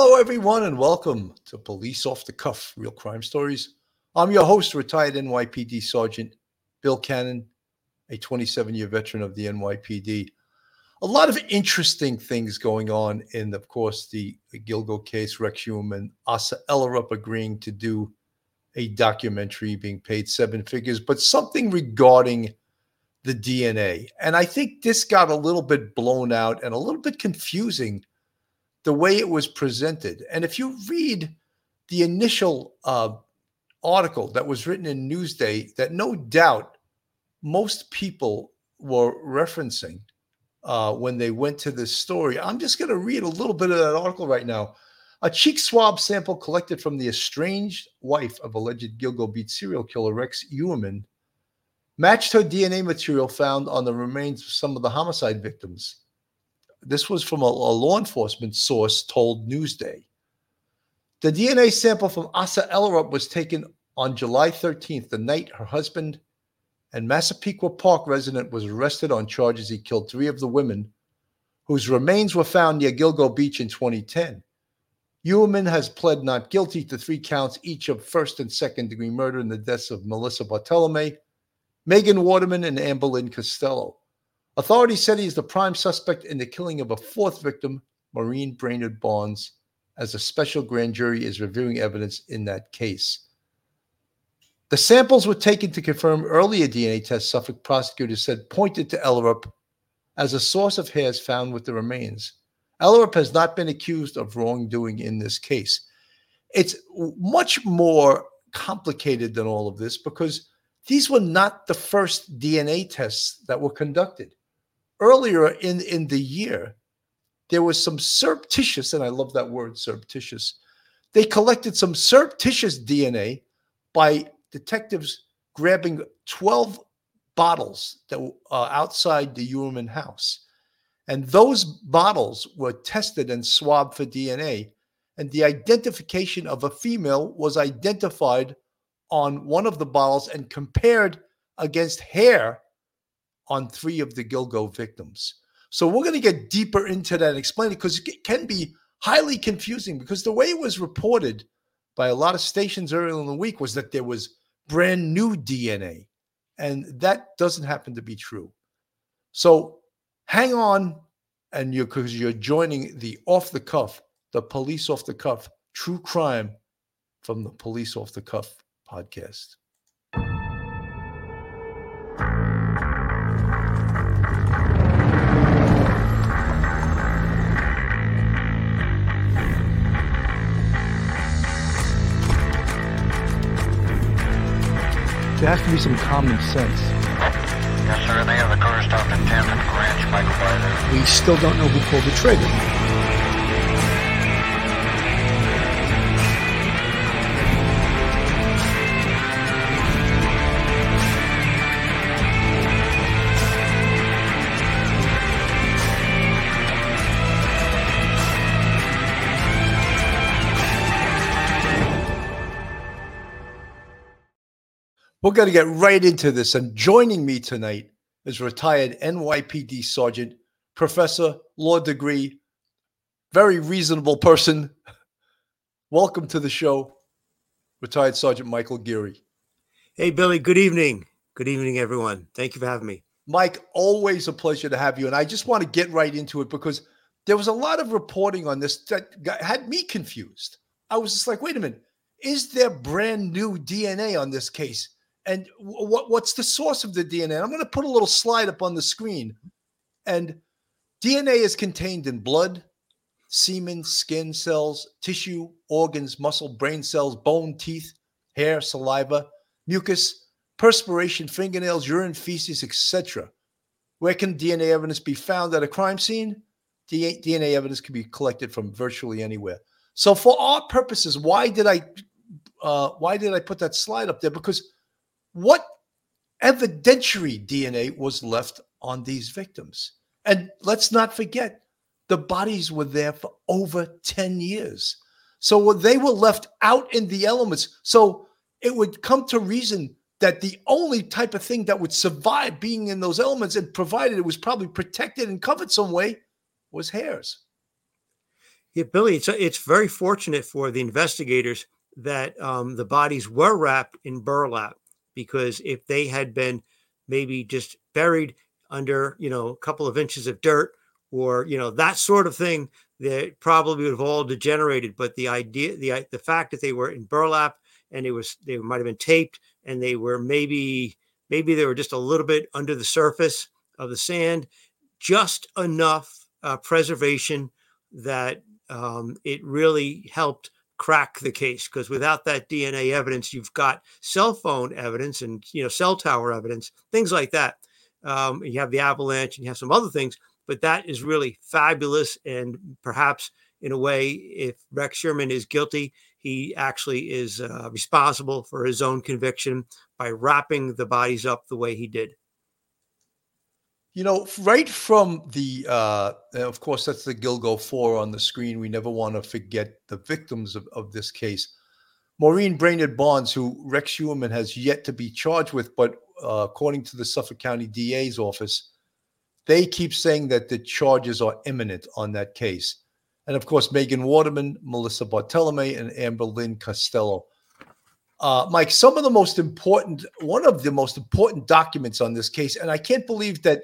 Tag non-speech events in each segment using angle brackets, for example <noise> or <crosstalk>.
Hello, everyone, and welcome to Police Off the Cuff Real Crime Stories. I'm your host, retired NYPD Sergeant Bill Cannon, a 27 year veteran of the NYPD. A lot of interesting things going on in, of course, the, Gilgo case. Rex Heuermann and Asa Ellerup agreeing to do a documentary, being paid seven figures, but something regarding the DNA. And I think this got a little bit blown out and a little bit confusing the way it was presented. And if you read the initial uh, article that was written in Newsday, that no doubt most people were referencing uh, when they went to this story, I'm just going to read a little bit of that article right now. A cheek swab sample collected from the estranged wife of alleged Gilgo Beach serial killer Rex Heuermann matched her DNA material found on the remains of some of the homicide victims this was from a, a law enforcement source told Newsday. The DNA sample from Asa Ellerup was taken on July 13th, the night her husband and Massapequa Park resident was arrested on charges he killed three of the women whose remains were found near Gilgo Beach in 2010. Heuermann has pled not guilty to three counts each of first and second degree murder in the deaths of Melissa Barthelemy, Megan Waterman, and Amber Lynn Costello. Authorities said he is the prime suspect in the killing of a fourth victim, Maureen Brainerd Barnes, as a special grand jury is reviewing evidence in that case. The samples were taken to confirm earlier DNA tests Suffolk prosecutors said pointed to Ellerup as a source of hairs found with the remains. Ellerup has not been accused of wrongdoing in this case. It's much more complicated than all of this because these were not the first DNA tests that were conducted earlier in, in the year, there was some surreptitious, and I love that word, surreptitious. They collected some surreptitious DNA by detectives grabbing 12 bottles that were uh, outside the Heuermann house. And those bottles were tested and swabbed for DNA. And the identification of a female was identified on one of the bottles and compared against hair on three of the Gilgo victims. So we're going to get deeper into that and explain it because it can be highly confusing because the way it was reported by a lot of stations earlier in the week was that there was brand new DNA. And that doesn't happen to be true. So hang on, and you because you're joining the off the cuff, the police off the cuff, true crime from the police off the cuff podcast. There has to be some common sense. Yes, sir. They have the car stopped 10th and Ranch Michael Byler. We still don't know who pulled the trigger. We're going to get right into this. And joining me tonight is retired NYPD Sergeant, Professor, law degree, very reasonable person. Welcome to the show, retired Sergeant Michael Geary. Hey, Billy. Good evening. Good evening, everyone. Thank you for having me. Mike, always a pleasure to have you. And I just want to get right into it because there was a lot of reporting on this that got, had me confused. I was just like, wait a minute, is there brand new DNA on this case? And what what's the source of the DNA? I'm going to put a little slide up on the screen, and DNA is contained in blood, semen, skin cells, tissue, organs, muscle, brain cells, bone, teeth, hair, saliva, mucus, perspiration, fingernails, urine, feces, etc. Where can DNA evidence be found at a crime scene? DNA evidence can be collected from virtually anywhere. So, for our purposes, why did I uh, why did I put that slide up there? Because what evidentiary DNA was left on these victims? And let's not forget, the bodies were there for over 10 years. So they were left out in the elements. So it would come to reason that the only type of thing that would survive being in those elements and provided it was probably protected and covered some way was hairs. Yeah, Billy, it's it's very fortunate for the investigators that um, the bodies were wrapped in burlap because if they had been maybe just buried under you know a couple of inches of dirt or you know that sort of thing, they probably would have all degenerated. But the idea, the the fact that they were in burlap and it was they might have been taped and they were maybe maybe they were just a little bit under the surface of the sand, just enough uh, preservation that um, it really helped crack the case because without that DNA evidence, you've got cell phone evidence and you know cell tower evidence, things like that. Um, you have the avalanche and you have some other things, but that is really fabulous. And perhaps in a way, if Rex Heuermann is guilty, he actually is uh, responsible for his own conviction by wrapping the bodies up the way he did. You know, right from the, uh, of course, that's the Gilgo 4 on the screen. We never want to forget the victims of, of this case. Maureen Brainerd Barnes, who Rex Heuermann has yet to be charged with, but uh, according to the Suffolk County DA's office, they keep saying that the charges are imminent on that case. And of course, Megan Waterman, Melissa Barthelemy, and Amber Lynn Costello. Uh, Mike, some of the most important, one of the most important documents on this case, and I can't believe that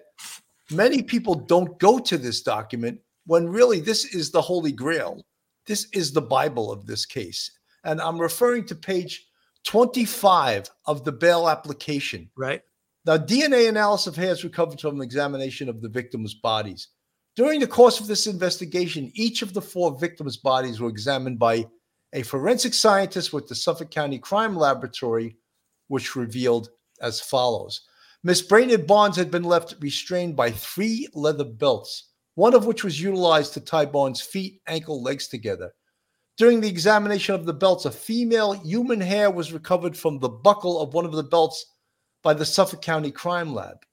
many people don't go to this document when really this is the Holy Grail. This is the Bible of this case. And I'm referring to page 25 of the bail application. Right. Now, DNA analysis of hairs recovered from examination of the victims' bodies. During the course of this investigation, each of the four victims' bodies were examined by a forensic scientist with the Suffolk County Crime Laboratory, which revealed as follows Miss Brainerd Barnes had been left restrained by three leather belts, one of which was utilized to tie Barnes' feet, ankle, legs together. During the examination of the belts, a female human hair was recovered from the buckle of one of the belts by the Suffolk County Crime Lab,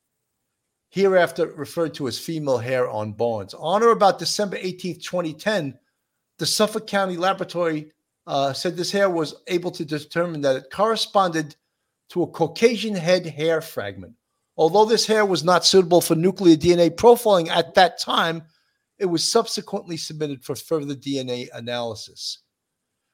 hereafter referred to as female hair on Barnes. On or about December 18, 2010, the Suffolk County Laboratory uh, said this hair was able to determine that it corresponded to a Caucasian head hair fragment. Although this hair was not suitable for nuclear DNA profiling at that time, it was subsequently submitted for further DNA analysis.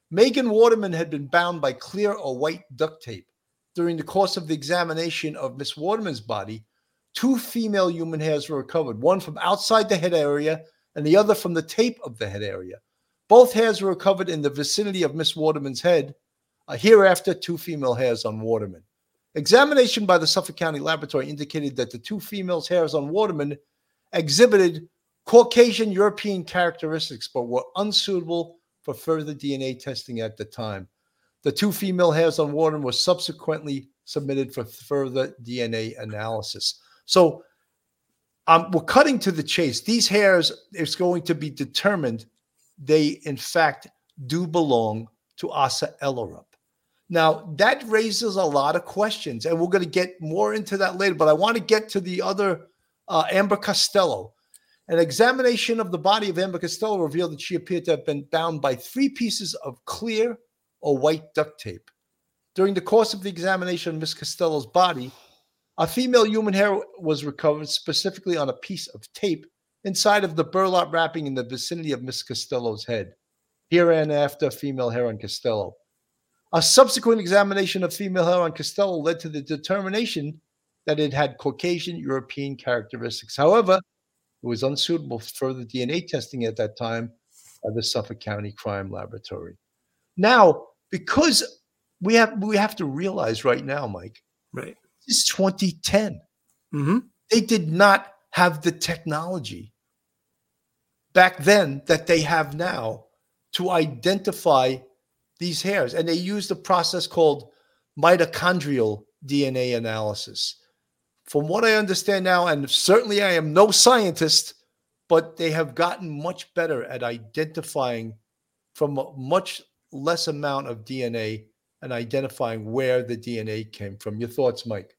Megan Waterman had been bound by clear or white duct tape. During the course of the examination of Miss Waterman's body, two female human hairs were recovered, one from outside the head area and the other from the tape of the head area. Both hairs were recovered in the vicinity of Miss Waterman's head. Uh, hereafter, two female hairs on Waterman. Examination by the Suffolk County Laboratory indicated that the two females' hairs on Waterman exhibited Caucasian European characteristics, but were unsuitable for further DNA testing at the time. The two female hairs on Waterman were subsequently submitted for further DNA analysis. So um, we're cutting to the chase. These hairs is going to be determined they in fact do belong to Asa Ellerup. Now, that raises a lot of questions, and we're going to get more into that later. But I want to get to the other uh, Amber Costello. An examination of the body of Amber Costello revealed that she appeared to have been bound by three pieces of clear or white duct tape. During the course of the examination of Miss Costello's body, a female human hair was recovered specifically on a piece of tape inside of the burlap wrapping in the vicinity of Miss Costello's head. Hereinafter, female hair on Costello. A subsequent examination of female hair on Costello led to the determination that it had Caucasian European characteristics. However, it was unsuitable for further DNA testing at that time by the Suffolk County Crime Laboratory. Now, because we have we have to realize right now, Mike, right? This is 2010. Mm-hmm. They did not have the technology back then that they have now to identify these hairs. And they used a process called mitochondrial DNA analysis. From what I understand now, and certainly I am no scientist, but they have gotten much better at identifying from a much less amount of DNA and identifying where the DNA came from. Your thoughts, Mike?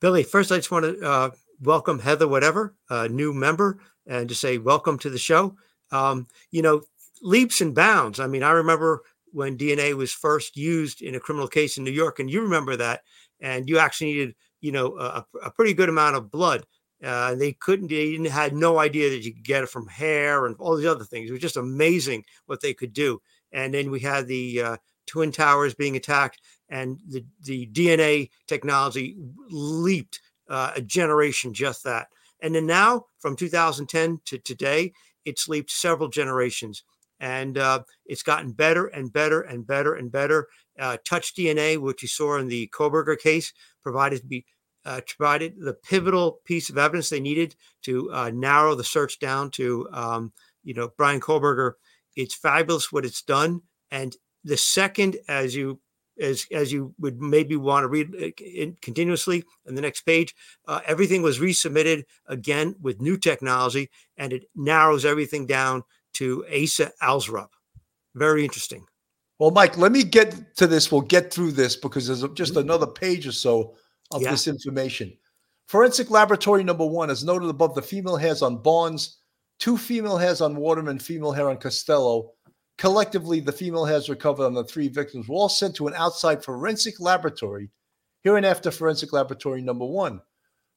Billy, first, I just want to uh, welcome Heather, whatever, a new member, and to say welcome to the show. Um, you know, leaps and bounds. I mean, I remember when DNA was first used in a criminal case in New York, and you remember that, and you actually needed, you know, a, a pretty good amount of blood Uh, they couldn't, they didn't, had no idea that you could get it from hair and all these other things. It was just amazing what they could do. And then we had the uh, Twin Towers being attacked, and the, the DNA technology leaped uh, a generation just that. And then now, from 2010 to today, it's leaped several generations. And uh, it's gotten better and better and better and better. Uh, touch DNA, which you saw in the Kohberger case, provided to be uh, provided the pivotal piece of evidence they needed to uh, narrow the search down to, um, you know, Brian Kohberger. It's fabulous what it's done, and the second, as you as as you would maybe want to read uh, continuously on the next page, uh, everything was resubmitted again with new technology, and it narrows everything down to Asa Allsrup. Very interesting. Well, Mike, let me get to this. We'll get through this because there's just Mhm. another page or so of Yeah. this information. Forensic laboratory number one, as noted above, the female hairs on Barnes two female hairs on Waterman, female hair on Costello. Collectively, the female hairs recovered on the three victims were all sent to an outside forensic laboratory, hereinafter forensic laboratory number one.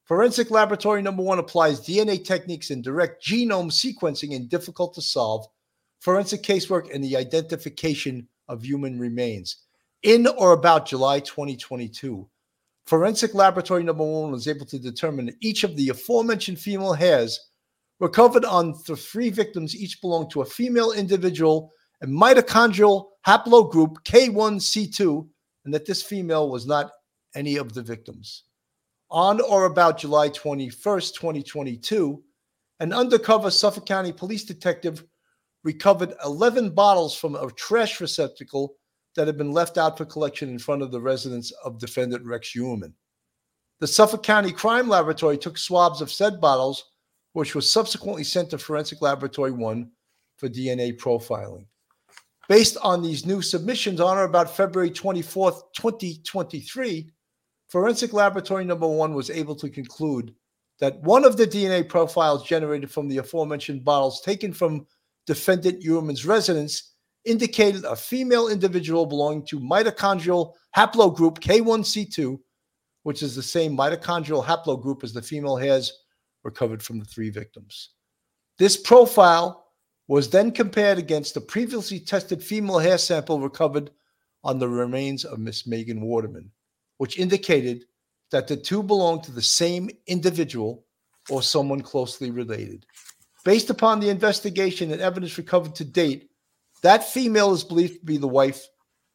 Forensic laboratory number one applies DNA techniques and direct genome sequencing in difficult to solve forensic casework and the identification of human remains. In or about July 2022, forensic laboratory number one was able to determine that each of the aforementioned female hairs recovered on the three victims each belonged to a female individual and mitochondrial haplogroup K1C2, and that this female was not any of the victims. On or about July 21st, 2022, an undercover Suffolk County police detective recovered 11 bottles from a trash receptacle that had been left out for collection in front of the residence of defendant Rex Heuermann. The Suffolk County Crime Laboratory took swabs of said bottles, which was subsequently sent to Forensic Laboratory 1 for DNA profiling. Based on these new submissions on or about February 24th, 2023, Forensic Laboratory number 1 was able to conclude that one of the DNA profiles generated from the aforementioned bottles taken from defendant Heuermann's residence indicated a female individual belonging to mitochondrial haplogroup K1C2, which is the same mitochondrial haplogroup as the female hairs recovered from the three victims. This profile was then compared against the previously tested female hair sample recovered on the remains of Miss Megan Waterman, which indicated that the two belonged to the same individual or someone closely related. Based upon the investigation and evidence recovered to date, that female is believed to be the wife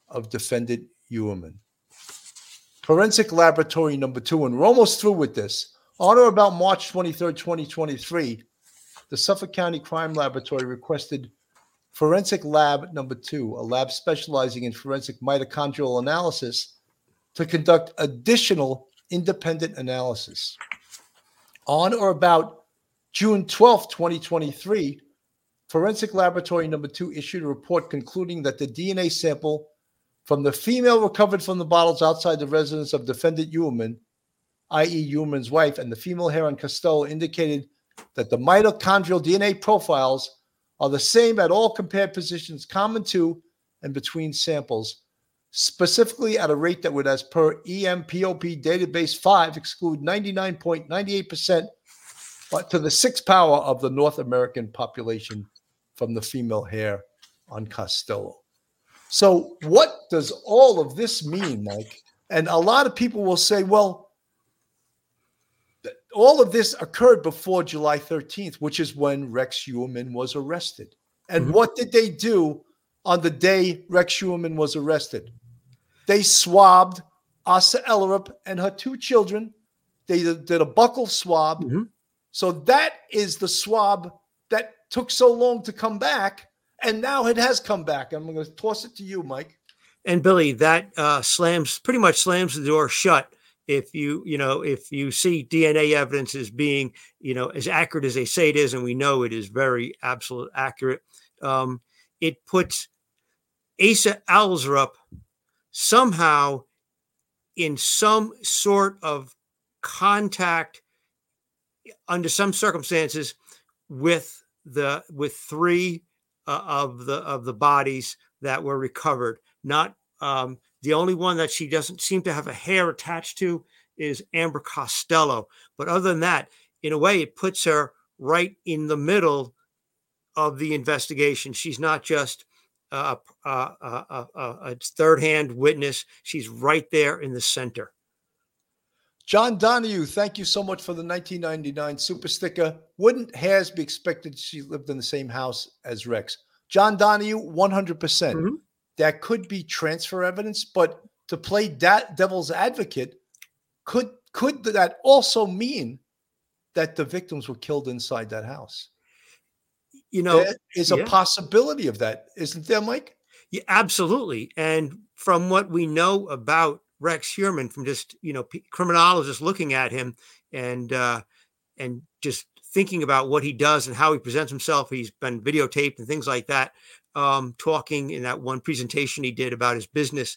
of defendant Heuermann. Forensic Laboratory number two, and we're almost through with this. On or about March 23rd, 2023, the Suffolk County Crime Laboratory requested Forensic Lab number two, a lab specializing in forensic mitochondrial analysis, to conduct additional independent analysis. On or about June 12, 2023, Forensic Laboratory number two issued a report concluding that the DNA sample from the female recovered from the bottles outside the residence of defendant Heuermann, i.e., Heuermann's wife, and the female hair on Costello indicated that the mitochondrial DNA profiles are the same at all compared positions common to and between samples, specifically at a rate that would, as per EMPOP database 5, exclude 99.98% but to the sixth power of the North American population from the female hair on Costello. So, what does all of this mean, Mike? And a lot of people will say, well, all of this occurred before July 13th, which is when Rex Heuermann was arrested. And Mhm. what did they do on the day Rex Heuermann was arrested? They swabbed Asa Ellerup and her two children. They did a buccal swab. Mhm. So that is the swab that took so long to come back. And now it has come back. I'm going to toss it to you, Mike. And Billy, that uh, slams pretty much slams the door shut. If you you know if you see DNA evidence as being you know as accurate as they say it is, and we know it is very absolute accurate, um, it puts Asa Alsrup somehow in some sort of contact under some circumstances with the with three uh, of the of the bodies that were recovered not um, the only one that she doesn't seem to have a hair attached to is amber costello but other than that in a way, it puts her right in the middle of the investigation. She's not just a, a, a, a third hand witness, she's right there in the center. John Donahue, thank you so much for the 1999 super sticker. Wouldn't Hairs be expected she lived in the same house as Rex? John Donahue, 100%. percent mm hmm That could be transfer evidence, but to play that devil's advocate, could could that also mean that the victims were killed inside that house? You know, there is a yeah. possibility of that, isn't there, Mike? Yeah, absolutely. And from what we know about Rex Heuermann, from just you know p- criminologists looking at him and uh, and just thinking about what he does and how he presents himself, he's been videotaped and things like that. Um, talking in that one presentation he did about his business,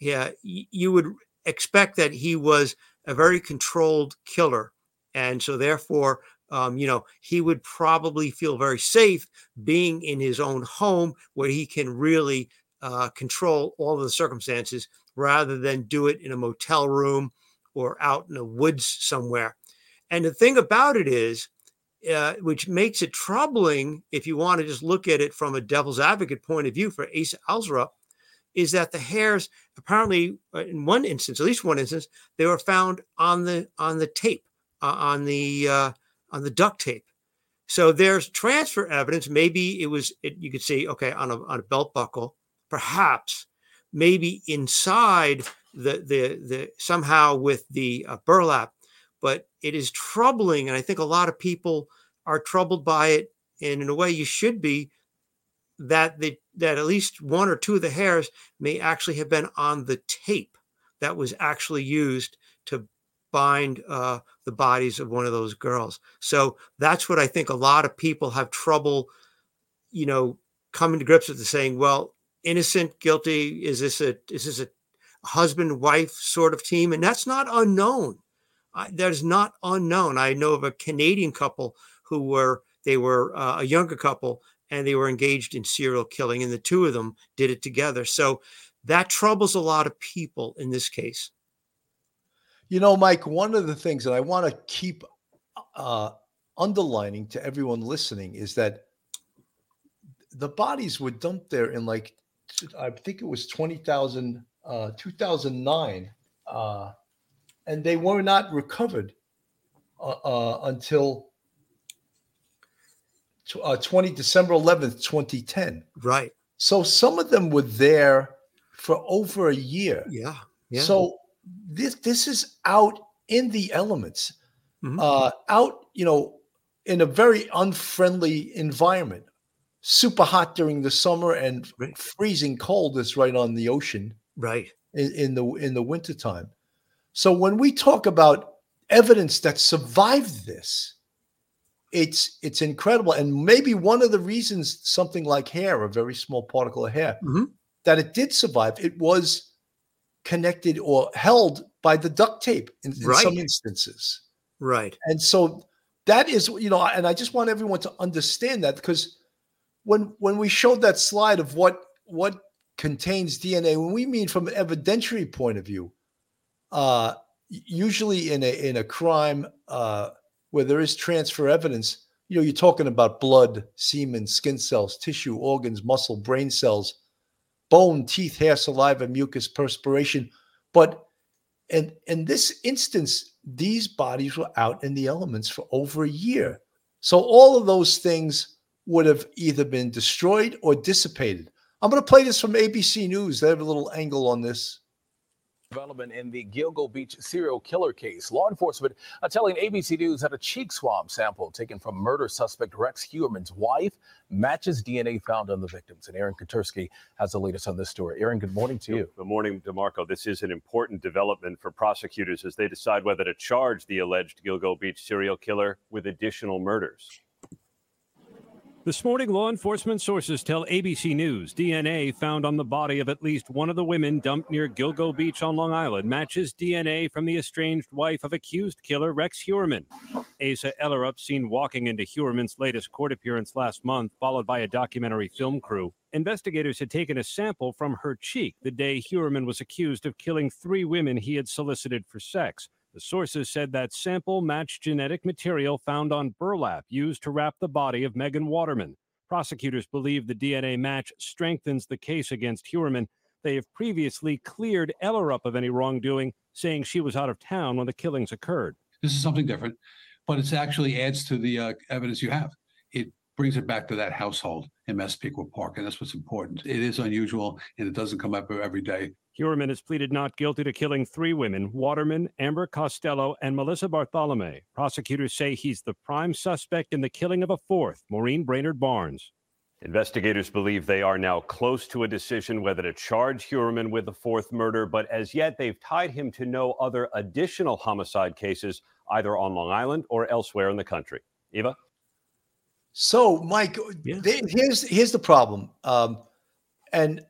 yeah, you would expect that he was a very controlled killer, and so therefore um, you know, he would probably feel very safe being in his own home where he can really uh, control all of the circumstances rather than do it in a motel room or out in the woods somewhere. And the thing about it is, uh, which makes it troubling if you want to just look at it from a devil's advocate point of view for Asa Alzarup, is that the hairs apparently, uh, in one instance, at least one instance, they were found on the on the tape, uh, on the uh, on the duct tape. So there's transfer evidence. Maybe it was, it, you could say, okay, on a, on a belt buckle, perhaps, maybe inside the, the, the somehow with the uh, burlap. But it is troubling. And I think a lot of people are troubled by it. And in a way, you should be that the, that at least one or two of the hairs may actually have been on the tape that was actually used to bind uh, the bodies of one of those girls. So that's what I think a lot of people have trouble, you know, coming to grips with the saying, well, innocent, guilty, is this a is this a husband wife sort of team? And that's not unknown. That is not unknown. I know of a Canadian couple who were they were uh, a younger couple and they were engaged in serial killing, and the two of them did it together. So that troubles a lot of people in this case. You know, Mike, one of the things that I want to keep uh, underlining to everyone listening is that the bodies were dumped there in like, I think it was 20,000, uh, 2009, uh, and they were not recovered uh, uh until uh, 20 December 11th, 2010. Right. So some of them were there for over a year. Yeah. Yeah. So this this is out in the elements, mm-hmm. uh, out you know in a very unfriendly environment. Super hot during the summer and right. freezing cold is right on the ocean. Right. In, in the in the wintertime. So when we talk about evidence that survived this, it's it's incredible. And maybe one of the reasons something like hair, a very small particle of hair, mm-hmm. that it did survive, it was connected or held by the duct tape in, in right. some instances. Right. And so that is, you know, and I just want everyone to understand that because when when we showed that slide of what what contains DNA, when we mean from an evidentiary point of view, uh, usually in a in a crime uh, where there is transfer evidence, you know, you're talking about blood, semen, skin cells, tissue, organs, muscle, brain cells, bone, teeth, hair, saliva, mucus, perspiration. But in, in this instance, these bodies were out in the elements for over a year. So all of those things would have either been destroyed or dissipated. I'm going to play this from ABC News. They have a little angle on this development in the Gilgo Beach serial killer case. Law enforcement are telling ABC News that a cheek swab sample taken from murder suspect Rex Heuermann's wife matches DNA found on the victims. And Aaron Katersky has the latest on this story. Aaron, good morning to you. Good morning, DeMarco. This is an important development for prosecutors as they decide whether to charge the alleged Gilgo Beach serial killer with additional murders. This morning, law enforcement sources tell ABC News DNA found on the body of at least one of the women dumped near Gilgo Beach on Long Island matches DNA from the estranged wife of accused killer Rex Heuermann. Asa Ellerup, seen walking into Heuermann's latest court appearance last month, followed by a documentary film crew. Investigators had taken a sample from her cheek the day Heuermann was accused of killing three women he had solicited for sex. The sources said that sample matched genetic material found on burlap used to wrap the body of Megan Waterman. Prosecutors believe the DNA match strengthens the case against Heuermann. They have previously cleared Ellerup of any wrongdoing, saying she was out of town when the killings occurred. This is something different, but it actually adds to the uh, evidence you have. It brings it back to that household in Massapequa Park, and that's what's important. It is unusual, and it doesn't come up every day. Heuermann has pleaded not guilty to killing three women Waterman, Amber Costello, and Melissa Barthelemy. Prosecutors say he's the prime suspect in the killing of a fourth, Maureen Brainerd Barnes. Investigators believe they are now close to a decision whether to charge Heuermann with the fourth murder, but as yet they've tied him to no other additional homicide cases, either on Long Island or elsewhere in the country. Eva? So, Mike, Yeah. th- here's here's the problem. Um, and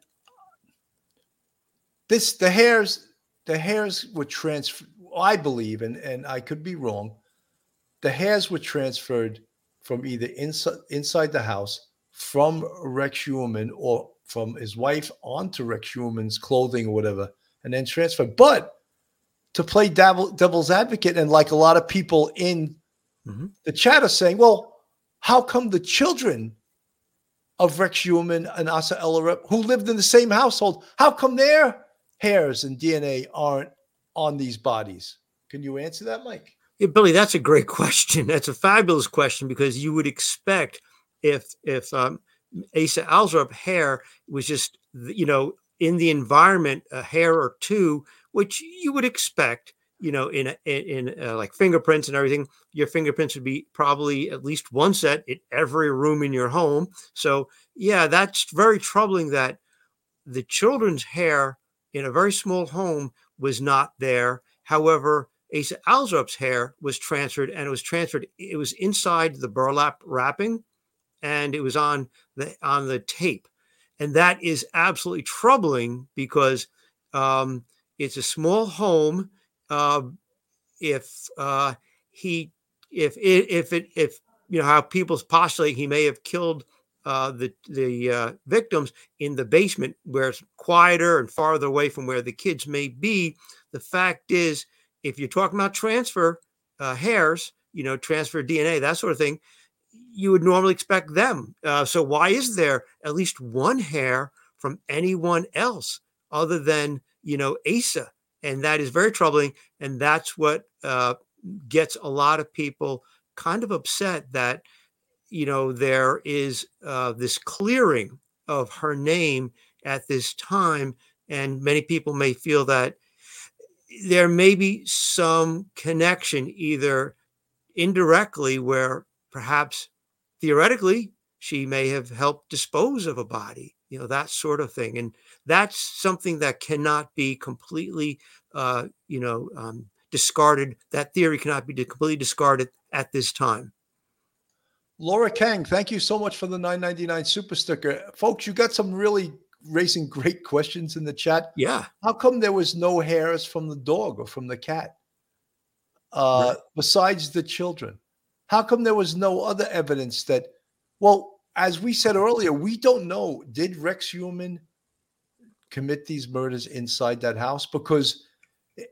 this the hairs the hairs were transferred. I believe, and and I could be wrong. The hairs were transferred from either inside inside the house from Rex Heuermann or from his wife onto Rex Heuermann's clothing or whatever, and then transferred. But to play devil, devil's advocate, and like a lot of people in Mhm. the chat are saying, well, how come the children of Rex Heuermann and Asa Ellerup, who lived in the same household, how come their hairs and DNA aren't on these bodies? Can you answer that, Mike? Yeah, Billy, that's a great <laughs> question. That's a fabulous question because you would expect if if um, Asa Alzrup hair was just you know in the environment a hair or two, which you would expect, you know, in a, in, uh, like fingerprints and everything, your fingerprints would be probably at least one set in every room in your home. So yeah, that's very troubling that the children's hair in a very small home was not there. However, Asa Alzrup's hair was transferred and it was transferred. It was inside the burlap wrapping and it was on the on the tape. And that is absolutely troubling because um, it's a small home. Uh, if uh, he if it if it if you know how people postulate he may have killed uh, the the uh, victims in the basement where it's quieter and farther away from where the kids may be. The fact is, if you're talking about transfer uh, hairs, you know, transfer DNA, that sort of thing, you would normally expect them. Uh, so why is there at least one hair from anyone else other than you know Asa? And that is very troubling. And that's what uh, gets a lot of people kind of upset that you know there is uh, this clearing of her name at this time, and many people may feel that there may be some connection either indirectly where perhaps theoretically she may have helped dispose of a body you know that sort of thing and that's something that cannot be completely uh, you know um, discarded that theory cannot be completely discarded at this time Laura Kang, thank you so much for the 999 super sticker. Folks, you got some really raising great questions in the chat. yeah How come there was no hairs from the dog or from the cat? Uh, Right. besides the children? How come there was no other evidence that, well, as we said earlier, we don't know. Did Rex Heuermann commit these murders inside that house? Because eh,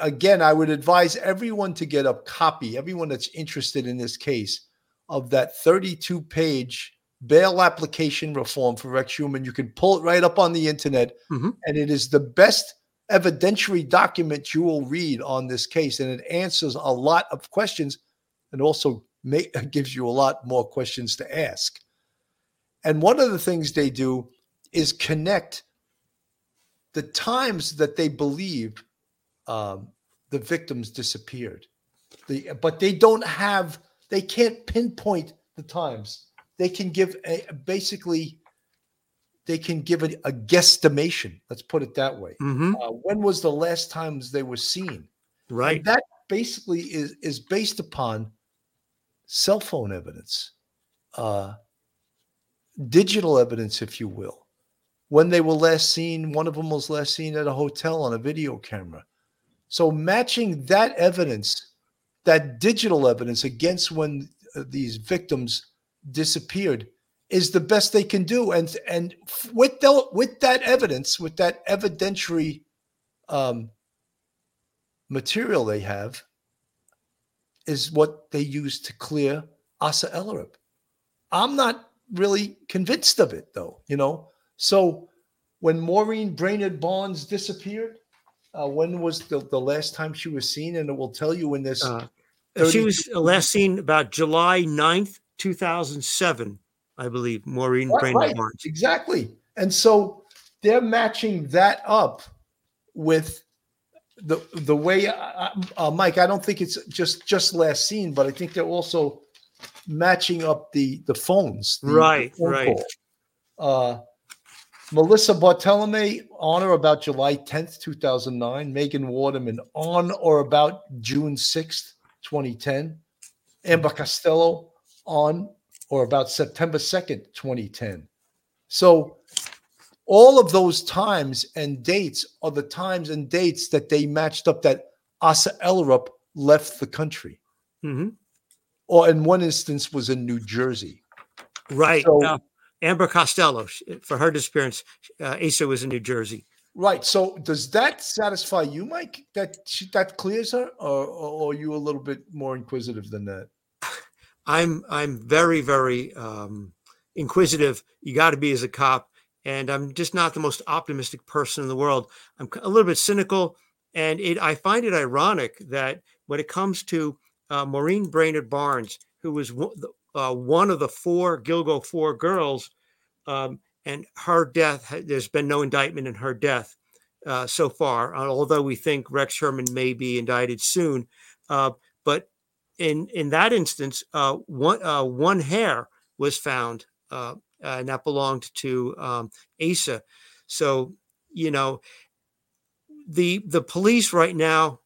again, I would advise everyone to get a copy, everyone that's interested in this case, of that 32 page bail application reform for Rex Heuermann. You can pull it right up on the internet, Mhm. and it is the best evidentiary document you will read on this case, and it answers a lot of questions, and also make, <laughs> gives you a lot more questions to ask. And one of the things they do is connect the times that they believe um, the victims disappeared. The, but they don't have, they can't pinpoint the times. They can give a, basically, they can give a, a guesstimation. Let's put it that way. Mhm. Uh, when was the last times they were seen? right And that basically is is based upon cell phone evidence, uh, digital evidence, if you will. When they were last seen, one of them was last seen at a hotel on a video camera. So matching that evidence, that digital evidence against when uh, these victims disappeared is the best they can do. And and with the, with that evidence, with that evidentiary um, material they have is what they use to clear Asa Ellerup. I'm not really convinced of it, though. You know, so when Maureen Brainerd Barnes disappeared, uh, when was the, the last time she was seen? And it will tell you when this. Uh, she was last seen about July 9th, 2007, I believe. Maureen Right, Brainerd right, Barnes. Exactly. And so they're matching that up with the the way uh, uh, Mike. I don't think it's just just last seen, but I think they're also matching up the the phones. the- the Right, phone right. Uh, Melissa Barthelemy on or about July 10th, 2009. Megan Waterman on or about June 6th, 2010. Amber Costello on or about September 2nd, 2010. So all of those times and dates are the times and dates that they matched up that Asa Ellerup left the country, hmm or in one instance was in New Jersey. Right. So- uh, Amber Costello, for her disappearance, uh, Asa was in New Jersey. Right. So does that satisfy you, Mike? That she, that clears her, or, or, or are you a little bit more inquisitive than that? I'm I'm very very um, inquisitive. You got to be as a cop, and I'm just not the most optimistic person in the world. I'm a little bit cynical, and it I find it ironic that when it comes to uh, Maureen Brainerd Barnes, who was one- uh, one of the four Gilgo four girls, um, and her death, there's been no indictment in her death uh, so far. uh, Although we think Rex Heuermann may be indicted soon, uh, but in in that instance, uh, one one hair was found, and that belonged to um, Asa. So you know, the the police right now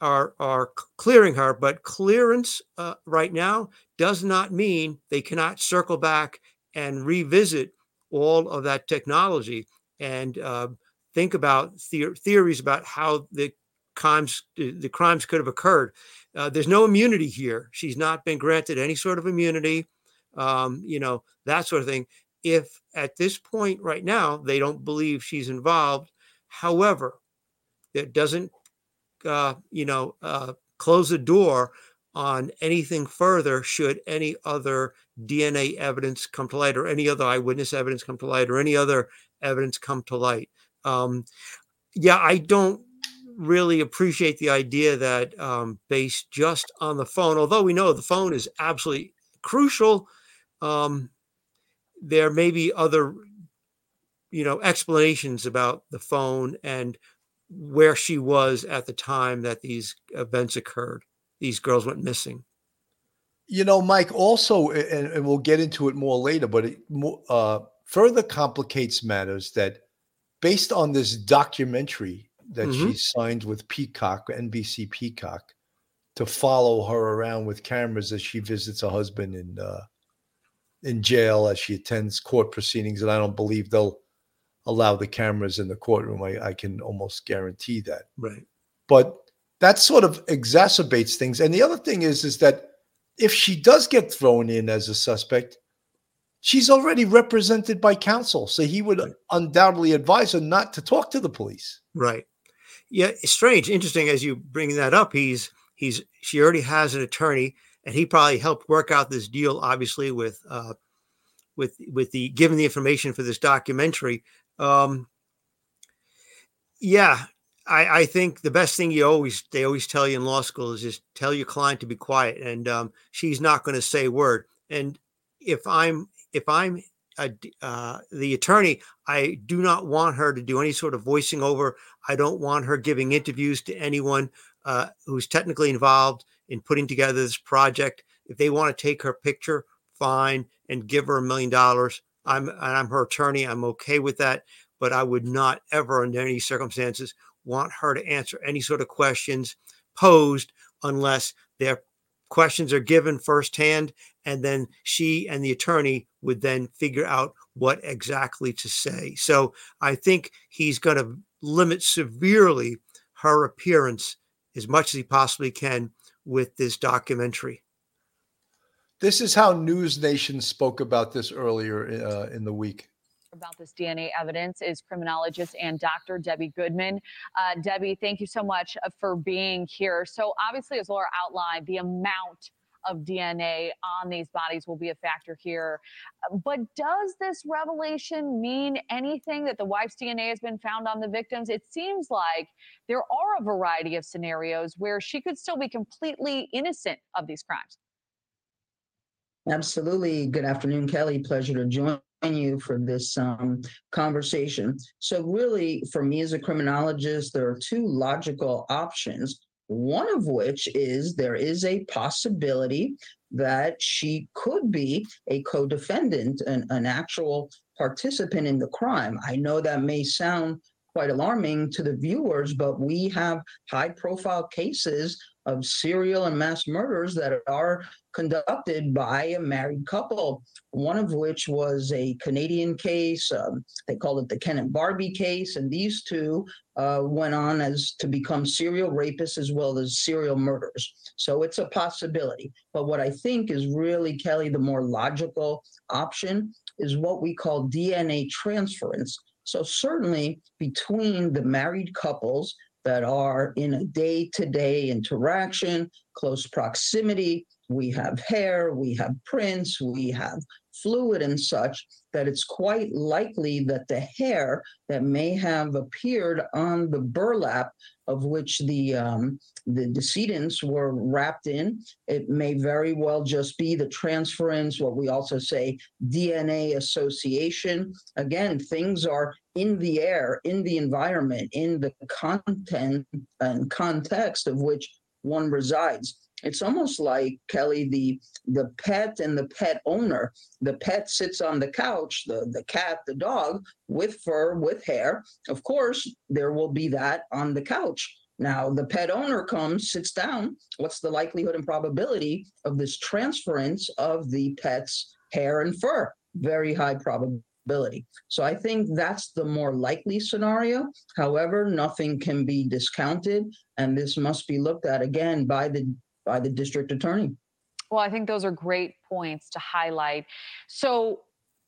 are are clearing her, but clearance uh, right now does not mean they cannot circle back and revisit all of that technology and uh, think about the- theories about how the crimes the crimes could have occurred. Uh, there's no immunity here. She's not been granted any sort of immunity, um, you know, that sort of thing. If at this point right now they don't believe she's involved, however, it doesn't, uh, you know, uh, close the door on anything further should any other DNA evidence come to light or any other eyewitness evidence come to light or any other evidence come to light. Um, yeah, I don't really appreciate the idea that um, based just on the phone, although we know the phone is absolutely crucial, um, there may be other, you know, explanations about the phone and where she was at the time that these events occurred. These girls went missing. You know, Mike. Also, and, and we'll get into it more later, but it uh, further complicates matters that, based on this documentary that Mhm. she signed with Peacock, NBC Peacock, to follow her around with cameras as she visits her husband in uh, in jail as she attends court proceedings, and I don't believe they'll allow the cameras in the courtroom. I, I can almost guarantee that Right. but that sort of exacerbates things. And the other thing is, is that if she does get thrown in as a suspect, she's already represented by counsel, so he would undoubtedly advise her not to talk to the police. Right. Yeah, strange, interesting as you bring that up. He's he's she already has an attorney, and he probably helped work out this deal, obviously with uh, with with the given the information for this documentary. Um, yeah, I, I think the best thing you always they always tell you in law school is just tell your client to be quiet, and um, she's not going to say a word. And if I'm if I'm a uh, the attorney, I do not want her to do any sort of voicing over. I don't want her giving interviews to anyone uh, who's technically involved in putting together this project. If they want to take her picture, fine, and give her a million dollars. I'm and I'm her attorney. I'm okay with that. But I would not ever, under any circumstances, want her to answer any sort of questions posed unless their questions are given firsthand, and then she and the attorney would then figure out what exactly to say. So I think he's going to limit severely her appearance as much as he possibly can with this documentary. This is how News Nation spoke about this earlier uh, in the week. about this DNA evidence is criminologist and Dr. Debbie Goodman. Uh, Debbie, thank you so much uh, for being here. So, obviously, as Laura outlined, the amount of DNA on these bodies will be a factor here. But does this revelation mean anything that the wife's DNA has been found on the victims? It seems like there are a variety of scenarios where she could still be completely innocent of these crimes. Absolutely. Good afternoon, Kelly. Pleasure to join you for this um, conversation. So, really, for me as a criminologist, there are two logical options. One of which is there is a possibility that she could be a co defendant, an, an actual participant in the crime. I know that may sound quite alarming to the viewers, but we have high profile cases of serial and mass murders that are conducted by a married couple, one of which was a Canadian case. Um, they called it the Ken and Barbie case. And these two uh, went on as to become serial rapists as well as serial murderers. So it's a possibility. But what I think is really, Kelly, the more logical option is what we call DNA transference. So, certainly between the married couples that are in a day to day interaction, close proximity. We have hair, we have prints, we have fluid and such, that it's quite likely that the hair that may have appeared on the burlap of which the um, the decedents were wrapped in, it may very well just be the transference, what we also say DNA association. Again, things are in the air, in the environment, in the content and context of which one resides it's almost like Kelly, the the pet and the pet owner. The pet sits on the couch, the, the cat, the dog, with fur, with hair. Of course, there will be that on the couch. Now, the pet owner comes, sits down. What's the likelihood and probability of this transference of the pet's hair and fur? Very high probability. So I think that's the more likely scenario. However, nothing can be discounted, and this must be looked at again by the by the district attorney. Well, I think those are great points to highlight. So,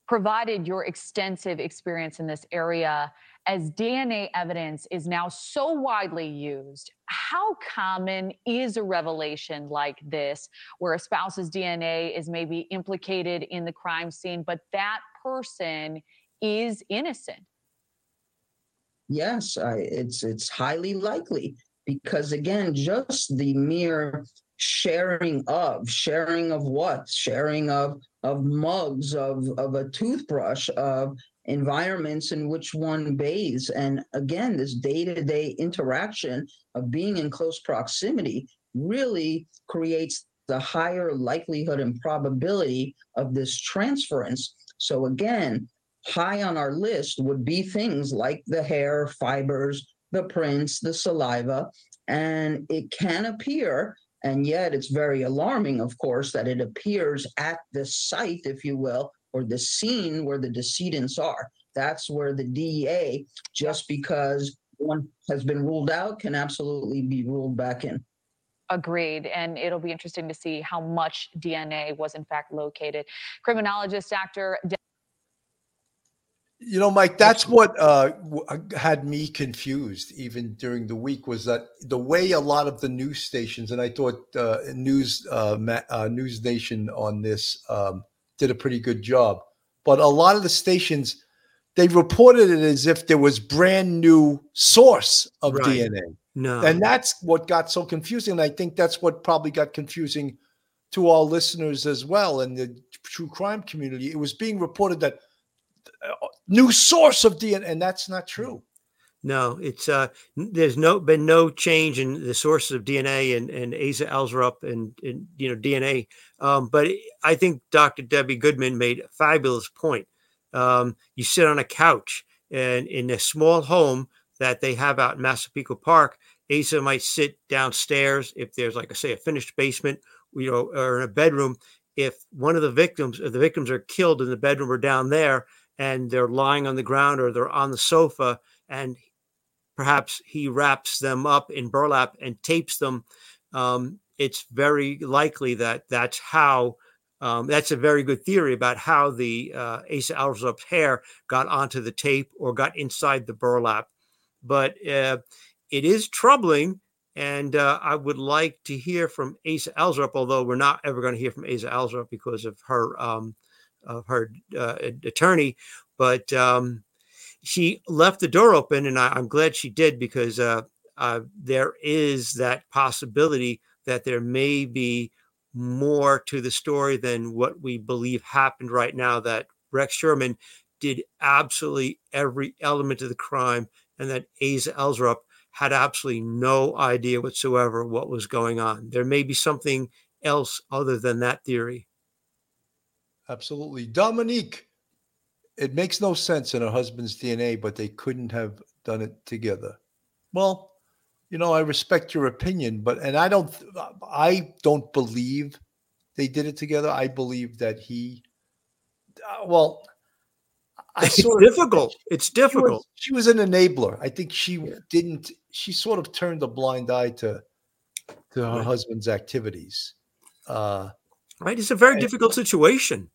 provided your extensive experience in this area, as DNA evidence is now so widely used, how common is a revelation like this where a spouse's DNA is maybe implicated in the crime scene, but that person is innocent? Yes, I, it's it's highly likely because again, just the mere sharing of sharing of what? Sharing of of mugs of of a toothbrush of environments in which one bathes. And again this day-to-day interaction of being in close proximity really creates the higher likelihood and probability of this transference. So again high on our list would be things like the hair fibers the prints the saliva and it can appear and yet it's very alarming, of course, that it appears at the site, if you will, or the scene where the decedents are. That's where the DNA, just because one has been ruled out, can absolutely be ruled back in. Agreed. And it'll be interesting to see how much DNA was in fact located. Criminologist Dr. You know, Mike, that's what uh, uh, had me confused even during the week was that the way a lot of the news stations, and I thought uh, News uh, uh, News Nation on this um, did a pretty good job, but a lot of the stations they reported it as if there was brand new source of right. DNA. No, and that's what got so confusing. And I think that's what probably got confusing to all listeners as well in the true crime community. It was being reported that new source of DNA, and that's not true. No, it's uh, there's no been no change in the sources of DNA and and Asa Alsrup and, and you know DNA. Um, but I think Dr. Debbie Goodman made a fabulous point. Um, you sit on a couch and in a small home that they have out in Massapequa Park, Asa might sit downstairs if there's like I say a finished basement, you know, or in a bedroom. If one of the victims, if the victims are killed in the bedroom or down there, and they're lying on the ground or they're on the sofa and perhaps he wraps them up in burlap and tapes them um, it's very likely that that's how Um, that's a very good theory about how the uh, Asa Alzrup's hair got onto the tape or got inside the burlap. But uh, it is troubling, and uh, I would like to hear from Asa Alzrup, although we're not ever going to hear from Asa Alzrup because of her um, of her uh, attorney. But um, she left the door open, and I, am glad she did because uh, uh, there is that possibility that there may be more to the story than what we believe happened right now. That Rex Heuermann did absolutely every element of the crime, and that Asa Alzrup had absolutely no idea whatsoever what was going on. There may be something else other than that theory. Absolutely. Dominique, it makes no sense in her husband's DNA, but they couldn't have done it together. Well, you know, I respect your opinion, but and I don't I don't believe they did it together. I believe that he uh, well I it's sort difficult. Of, it's difficult. She was, she was, an enabler. I think she yeah. didn't she sort of turned a blind eye to to her right. husband's activities. Uh right. It's a very and, difficult situation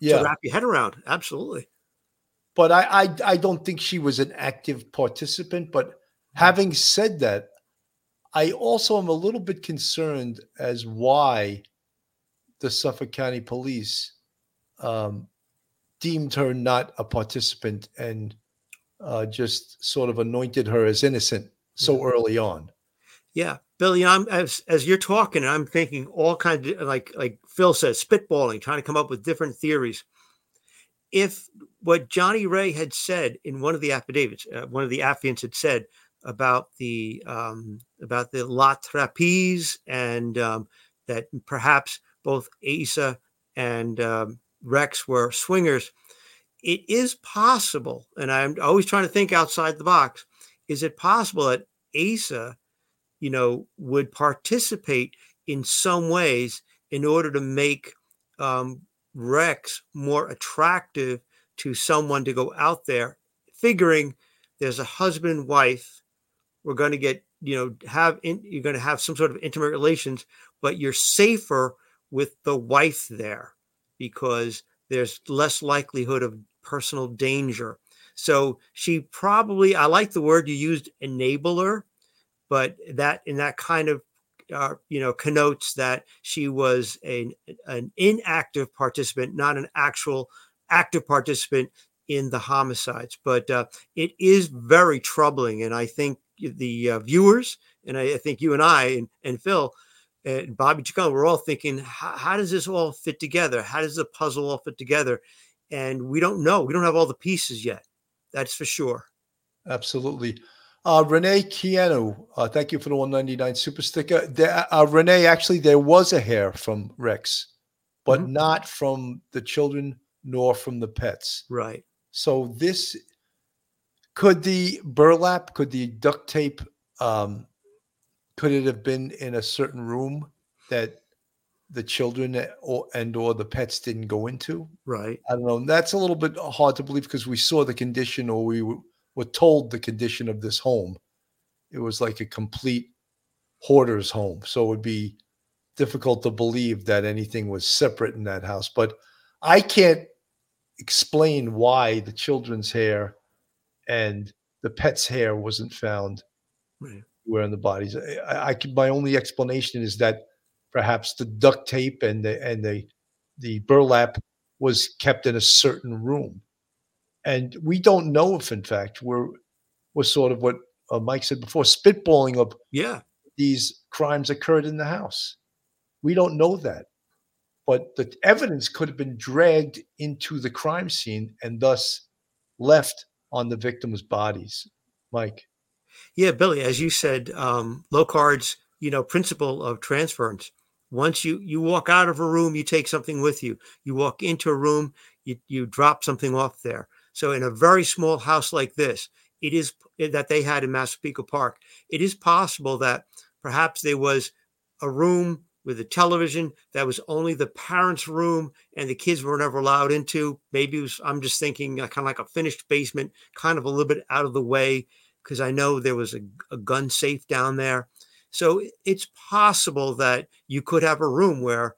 yeah. to wrap your head around. Absolutely. But I, I I don't think she was an active participant, but Having said that, I also am a little bit concerned as why the Suffolk County Police um, deemed her not a participant and uh, just sort of anointed her as innocent so early on. Yeah, Billy, I'm as as you're talking, I'm thinking all kinds of like like Phil says, spitballing, trying to come up with different theories. If what Johnny Ray had said in one of the affidavits, uh, one of the affiants had said about the um, about the La Trapeze and um, that perhaps both Asa and um, Rex were swingers. It is possible, and I'm always trying to think outside the box. Is it possible that Asa, you know, would participate in some ways in order to make um, Rex more attractive to someone to go out there, figuring there's a husband wife we're going to get you know have in, you're going to have some sort of intimate relations but you're safer with the wife there because there's less likelihood of personal danger. So she probably i like the word you used enabler but that in that kind of uh, you know connotes that she was a, an inactive participant not an actual active participant in the homicides but uh, it is very troubling and i think the uh, viewers, and I, I, think you and I and, and Phil and Bobby Chacon, we're all thinking, how, how does this all fit together? How does the puzzle all fit together? And we don't know. We don't have all the pieces yet. That's for sure. Absolutely. Uh, Renee Kiano, uh, thank you for the 199 super sticker. There, uh, Renee, actually, there was a hair from Rex, but mm-hmm. not from the children nor from the pets. Right. So this could the burlap, could the duct tape, um, could it have been in a certain room that the children or and or the pets didn't go into? Right. I don't know. That's a little bit hard to believe because we saw the condition or we were, told the condition of this home. It was like a complete hoarder's home. So it would be difficult to believe that anything was separate in that house. But I can't explain why the children's hair and the pet's hair wasn't found right. where in the bodies. I, I could, my only explanation is that perhaps the duct tape and the and the the burlap was kept in a certain room, and we don't know if, in fact, we're was sort of what uh, Mike said before, spitballing of yeah these crimes occurred in the house. We don't know that, but the evidence could have been dragged into the crime scene and thus left on the victims' bodies. Mike. Yeah, Billy, as you said, um, Locard's you know principle of transference. Once you you walk out of a room, you take something with you. You walk into a room, you you drop something off there. So in a very small house like this, it is that they had in Massapequa Park. It is possible that perhaps there was a room with a television that was only the parents' room and the kids were never allowed into. Maybe was, I'm just thinking uh, kind of like a finished basement, kind of a little bit out of the way, because I know there was a, a, gun safe down there. So it's possible that you could have a room where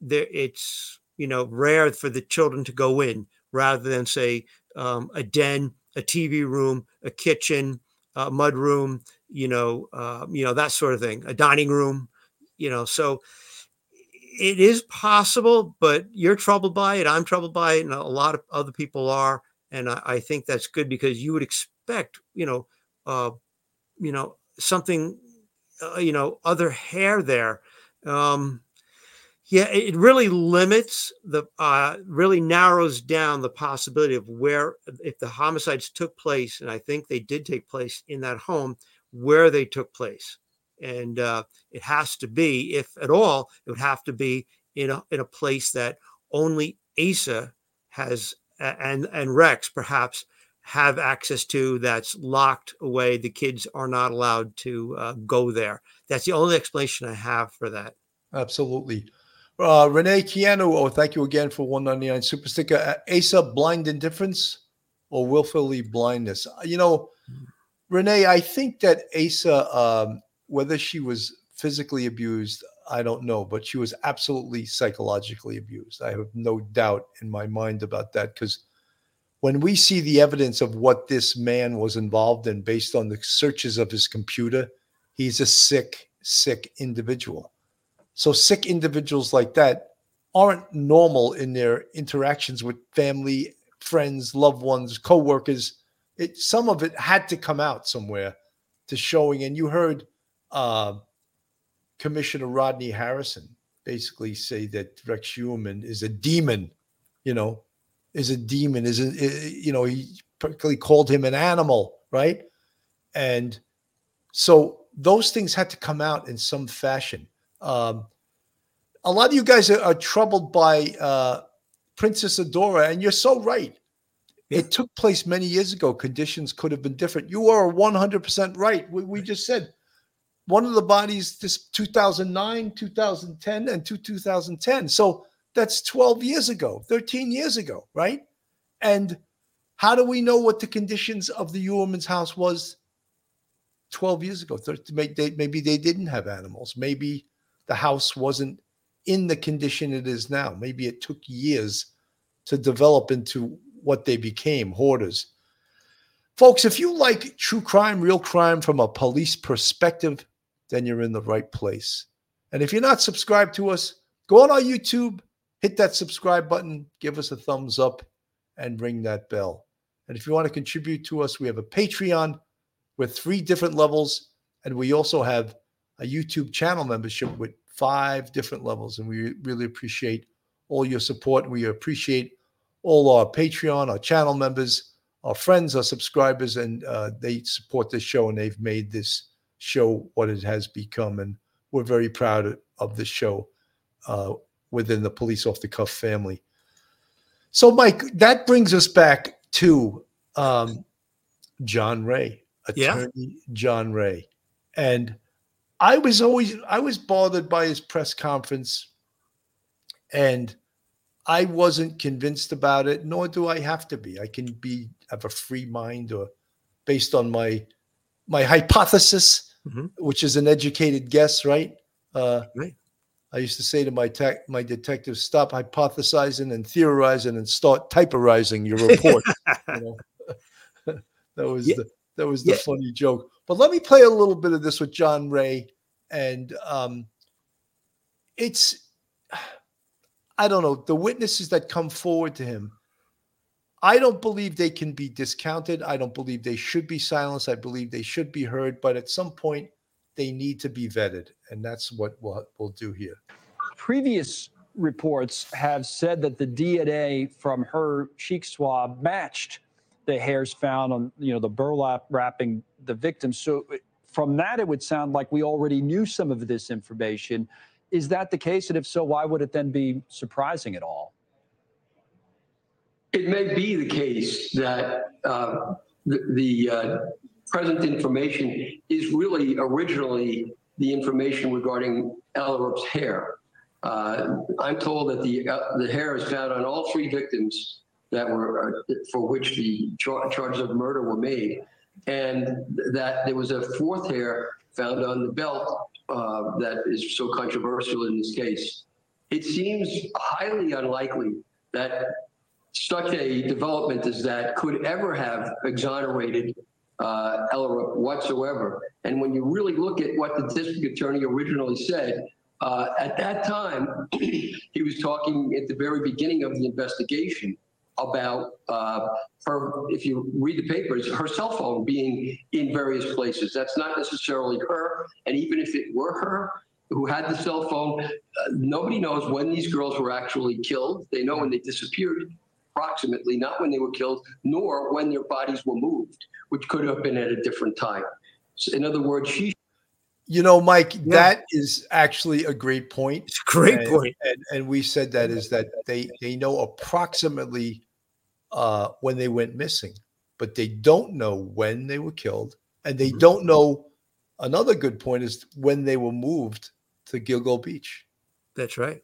there it's you know rare for the children to go in rather than say um, a den, a TV room, a kitchen, a mud room, you know, uh, you know that sort of thing, a dining room, you know. So it is possible, but you're troubled by it. I'm troubled by it, and a lot of other people are. And I, I think that's good because you would expect, you know, uh, you know, something, uh, you know, other hair there. Um, yeah, it really limits the, uh, really narrows down the possibility of where, if the homicides took place, and I think they did take place in that home, where they took place and uh, it has to be, if at all, it would have to be in a in a place that only Asa has and and Rex perhaps have access to. That's locked away. The kids are not allowed to uh, go there. That's the only explanation I have for that. Absolutely. Uh, Renee Keanu, oh, thank you again for 199 super sticker. Uh, Asa, blind indifference or willfully blindness? You know. Renee, I think that Asa um, whether she was physically abused, I don't know, but she was absolutely psychologically abused. I have no doubt in my mind about that because when we see the evidence of what this man was involved in based on the searches of his computer, he's a sick, sick individual. So, sick individuals like that aren't normal in their interactions with family, friends, loved ones, co-workers. It some of it had to come out somewhere to showing. And you heard uh, Commissioner Rodney Harrison basically say that Rex Heuermann is a demon, you know, is a demon, is a, you know, he practically called him an animal, right? And so those things had to come out in some fashion. Um, a lot of you guys are, are troubled by uh, Princess Adora, and you're so right. It took place many years ago. Conditions could have been different. You are 100% right. We, we just said one of the bodies this 2009 2010 and 2010 so that's 12 years ago 13 years ago right and how do we know what the conditions of the Heuermann's house was 12 years ago maybe they didn't have animals maybe the house wasn't in the condition it is now maybe it took years to develop into what they became hoarders folks if you like true crime real crime from a police perspective then you're in the right place. And if you're not subscribed to us, go on our YouTube, hit that subscribe button, give us a thumbs up, and ring that bell. And if you want to contribute to us, we have a Patreon with three different levels. And we also have a YouTube channel membership with five different levels. And we really appreciate all your support. We appreciate all our Patreon, our channel members, our friends, our subscribers, and uh, they support this show and they've made this show what it has become. And we're very proud of the show uh, within the Police Off the Cuff family. So, Mike, that brings us back to um, John Ray, attorney yeah. John Ray. And I was always I was bothered by his press conference and I wasn't convinced about it, nor do I have to be. I can be have a free mind or based on my my hypothesis mm-hmm. which is an educated guess, right? Uh, right. I used to say to my tech, my detective, stop hypothesizing and theorizing and start typerizing your report. <laughs> you know? <laughs> that was yeah. the that was the yeah. funny joke. But let me play a little bit of this with John Ray, and um, it's I don't know the witnesses that come forward to him I don't believe they can be discounted. I don't believe they should be silenced. I believe they should be heard, but at some point they need to be vetted, and that's what we'll, we'll do here. Previous reports have said that the DNA from her cheek swab matched the hairs found on you know the burlap wrapping the victim. So from that, it would sound like we already knew some of this information. Is that the case? And if so, why would it then be surprising at all? It may be the case that uh, the, the uh, present information is really originally the information regarding Ellerup's hair. Uh, I'm told that the uh, the hair is found on all three victims that were uh, for which the char- charges of murder were made, and that there was a fourth hair found on the belt uh, that is so controversial in this case. it seems highly unlikely that such a development as that could ever have exonerated uh, Ellerup whatsoever. And when you really look at what the district attorney originally said, uh, at that time, <clears throat> he was talking at the very beginning of the investigation about uh, her, if you read the papers, her cell phone being in various places. That's not necessarily her. And even if it were her who had the cell phone, uh, nobody knows when these girls were actually killed. They know when they disappeared, approximately, not when they were killed, nor when their bodies were moved, which could have been at a different time. So in other words, she You know, Mike, that is actually a great point. It's a great and, point. And, and we said that is that they they know approximately uh, when they went missing, but they don't know when they were killed, and they don't know. Another good point is when they were moved to Gilgo Beach. That's right.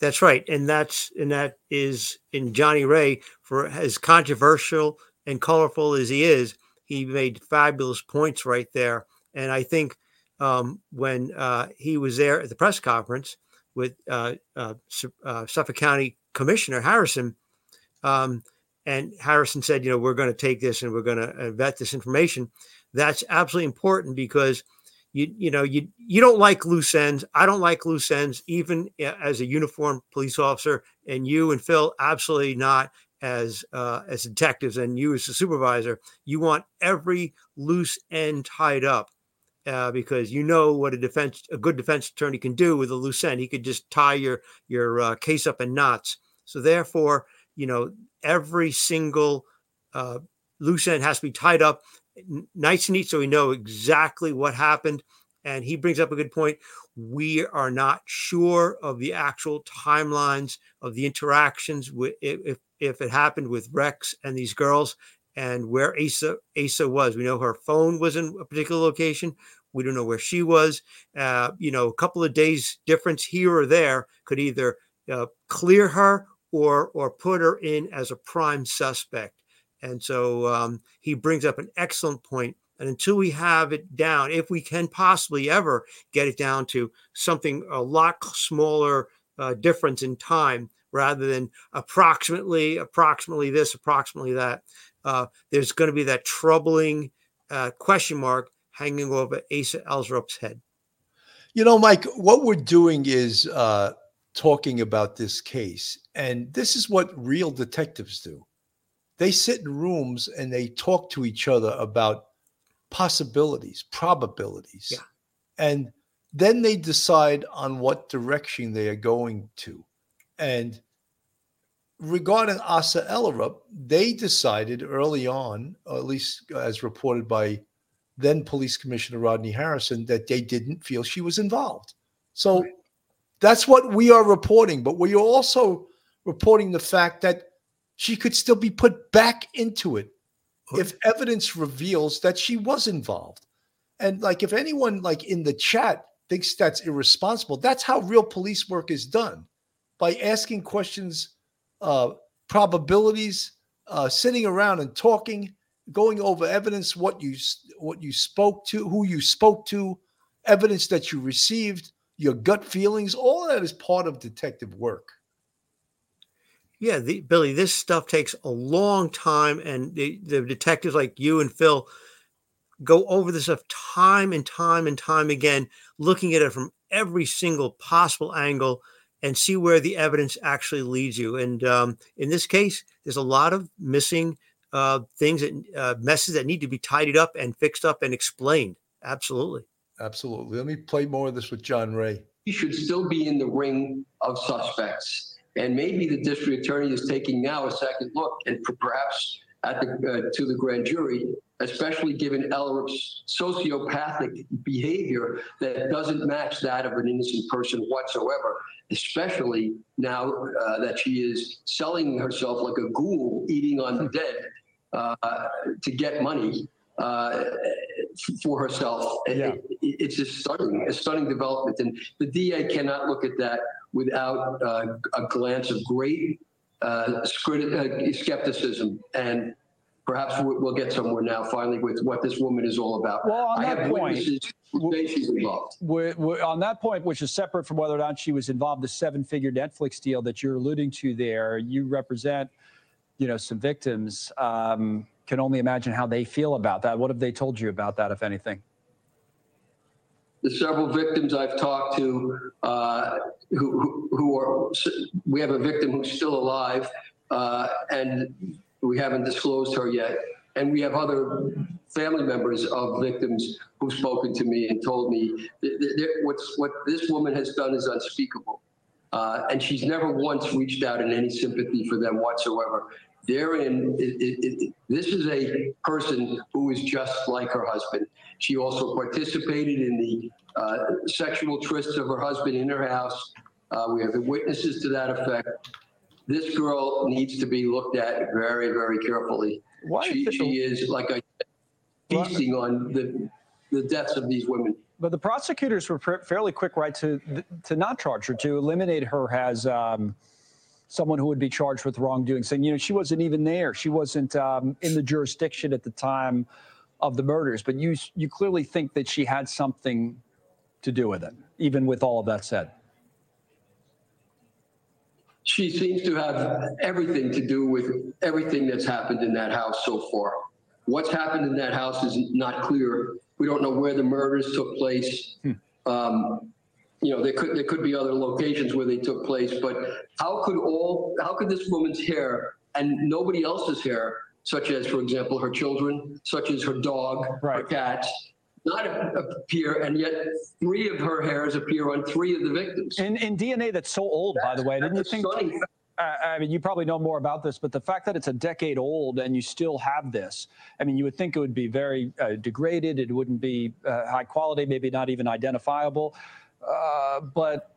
That's right. And that's and that is in Johnny Ray for as controversial and colorful as he is, he made fabulous points right there. And I think um, when uh, he was there at the press conference with uh, uh, uh, Suffolk County Commissioner Harrison, um, and Harrison said, you know, we're going to take this and we're going to vet this information. That's absolutely important because you you know you you don't like loose ends. I don't like loose ends, even uh, as a uniformed police officer, and you and Phil absolutely not as uh, as detectives, and you as a supervisor. You want every loose end tied up uh, because you know what a defense a good defense attorney can do with a loose end. He could just tie your your uh, case up in knots. So therefore, you know every single uh, loose end has to be tied up nice and neat so we know exactly what happened. And he brings up a good point. We are not sure of the actual timelines of the interactions with if if, it happened with Rex and these girls and where Asa Asa was. We know her phone was in a particular location. We don't know where she was. Uh, you know, a couple of days difference here or there could either uh, clear her or or put her in as a prime suspect. And so um, he brings up an excellent point. And until we have it down, if we can possibly ever get it down to something a lot smaller uh, difference in time rather than approximately, approximately this, approximately that, uh, there's going to be that troubling uh, question mark hanging over Asa Elzrup's head. You know, Mike, what we're doing is uh, talking about this case, and this is what real detectives do. They sit in rooms and they talk to each other about possibilities, probabilities, Yeah. and then they decide on what direction they are going to. And regarding Asa Ellerup, they decided early on, at least uh, as reported by then Police Commissioner Rodney Harrison, that they didn't feel she was involved. So that's what we are reporting. But we are also reporting the fact that she could still be put back into it if evidence reveals that she was involved. And like if anyone like in the chat thinks that's irresponsible, that's how real police work is done by asking questions, uh, probabilities, uh, sitting around and talking, going over evidence, what you what you spoke to, who you spoke to, evidence that you received, your gut feelings. All that is part of detective work. Yeah, the, Billy, this stuff takes a long time, and the, the detectives like you and Phil go over this stuff time and time and time again, looking at it from every single possible angle and see where the evidence actually leads you. And um, in this case, there's a lot of missing uh, things that uh, messes that need to be tidied up and fixed up and explained. Absolutely. Absolutely. Let me play more of this with John Ray. he should still be in the ring of suspects. And maybe the district attorney is taking now a second look and perhaps at the, uh, to the grand jury, especially given Ellerup's sociopathic behavior that doesn't match that of an innocent person whatsoever, especially now uh, that she is selling herself like a ghoul, eating on the dead uh, to get money uh, for herself. Yeah. It- it- it's a stunning, a stunning development, and the DA cannot look at that without uh, a glance of great uh, uh, skepticism and perhaps we'll, we'll get somewhere now finally with what this woman is all about. Well, on I that have point- witnesses who say she's involved. We're, we're- on that point, which is separate from whether or not she was involved, the seven-figure Netflix deal that you're alluding to there, you represent, you know, some victims. Um, can only imagine how they feel about that. What have they told you about that, if anything? the several victims I've talked to uh, who, who, are, we have a victim who's still alive uh, and we haven't disclosed her yet. And we have other family members of victims who've spoken to me and told me what's, what this woman has done is unspeakable. Uh, and she's never once reached out in any sympathy for them whatsoever. Therein, it, it, it, this is a person who is just like her husband. She also participated in the uh, sexual trysts of her husband in her house. Uh, we have witnesses to that effect. This girl needs to be looked at very, very carefully. Why She, is she is, like I said, feasting on the, the deaths of these women. But the prosecutors were fa- fairly quick, right, to to not charge her, to eliminate her as um, someone who would be charged with wrongdoing, saying, you know, she wasn't even there, she wasn't um, in the jurisdiction at the time of the murders. But you you clearly think that she had something to do with it, even with all of that said. She seems to have everything to do with everything that's happened in that house so far. What's happened in that house is not clear. We don't know where the murders took place. Um, you know, there could there could be other locations where they took place, but how could all how could this woman's hair and nobody else's hair, such as, for example, her children, such as her dog, her cats, not appear, and yet three of her hairs appear on three of the victims. In, in DNA that's so old, by the way, didn't you think? Uh, I mean, you probably know more about this, but the fact that it's a decade old and you still have this, I mean, you would think it would be very uh, degraded. It wouldn't be uh, high quality, maybe not even identifiable. Uh, but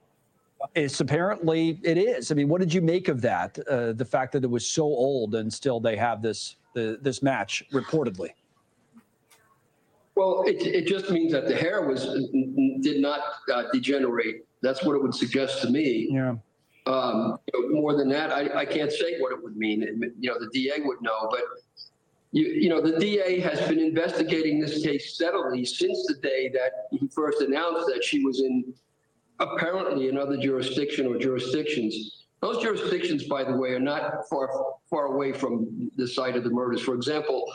it's apparently it is. I mean, what did you make of that? Uh, the fact that it was so old and still they have this the, this match reportedly. Well, it, it just means that the hair was did not uh, degenerate. That's what it would suggest to me. Yeah. Um, you know, more than that, I, I can't say what it would mean. It- You know, the DA would know, but you, you know, the DA has been investigating this case steadily since the day that he first announced that she was in apparently another jurisdiction or jurisdictions. Those jurisdictions, by the way, are not far far away from the site of the murders. For example,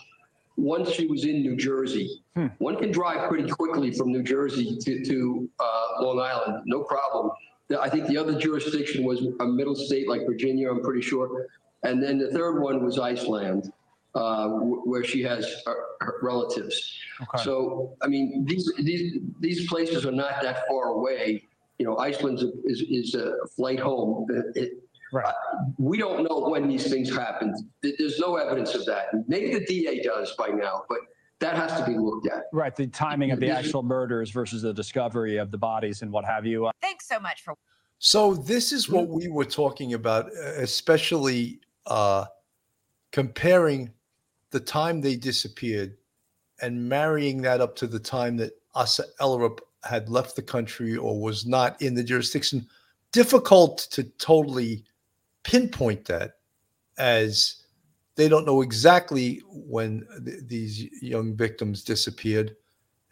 once she was in New Jersey, one can drive pretty quickly from New Jersey to, to uh, Long Island, no problem. I think the other jurisdiction was a middle state like Virginia, I'm pretty sure. And then the third one was Iceland, uh, where she has her, her relatives. Okay. So, I mean, these, these, these places are not that far away. You know, Iceland is, is a flight home. It- it- Right. we don't know when these things happened. There's no evidence of that. Maybe the DA does by now, but that has to be looked at. Right. The timing of the actual murders versus the discovery of the bodies and what have you. Uh, Thanks so much for So this is what we were talking about, uh, especially uh, comparing the time they disappeared and marrying that up to the time that Asa Ellerup had left the country or was not in the jurisdiction. Difficult to totally pinpoint that as they don't know exactly when th- these young victims disappeared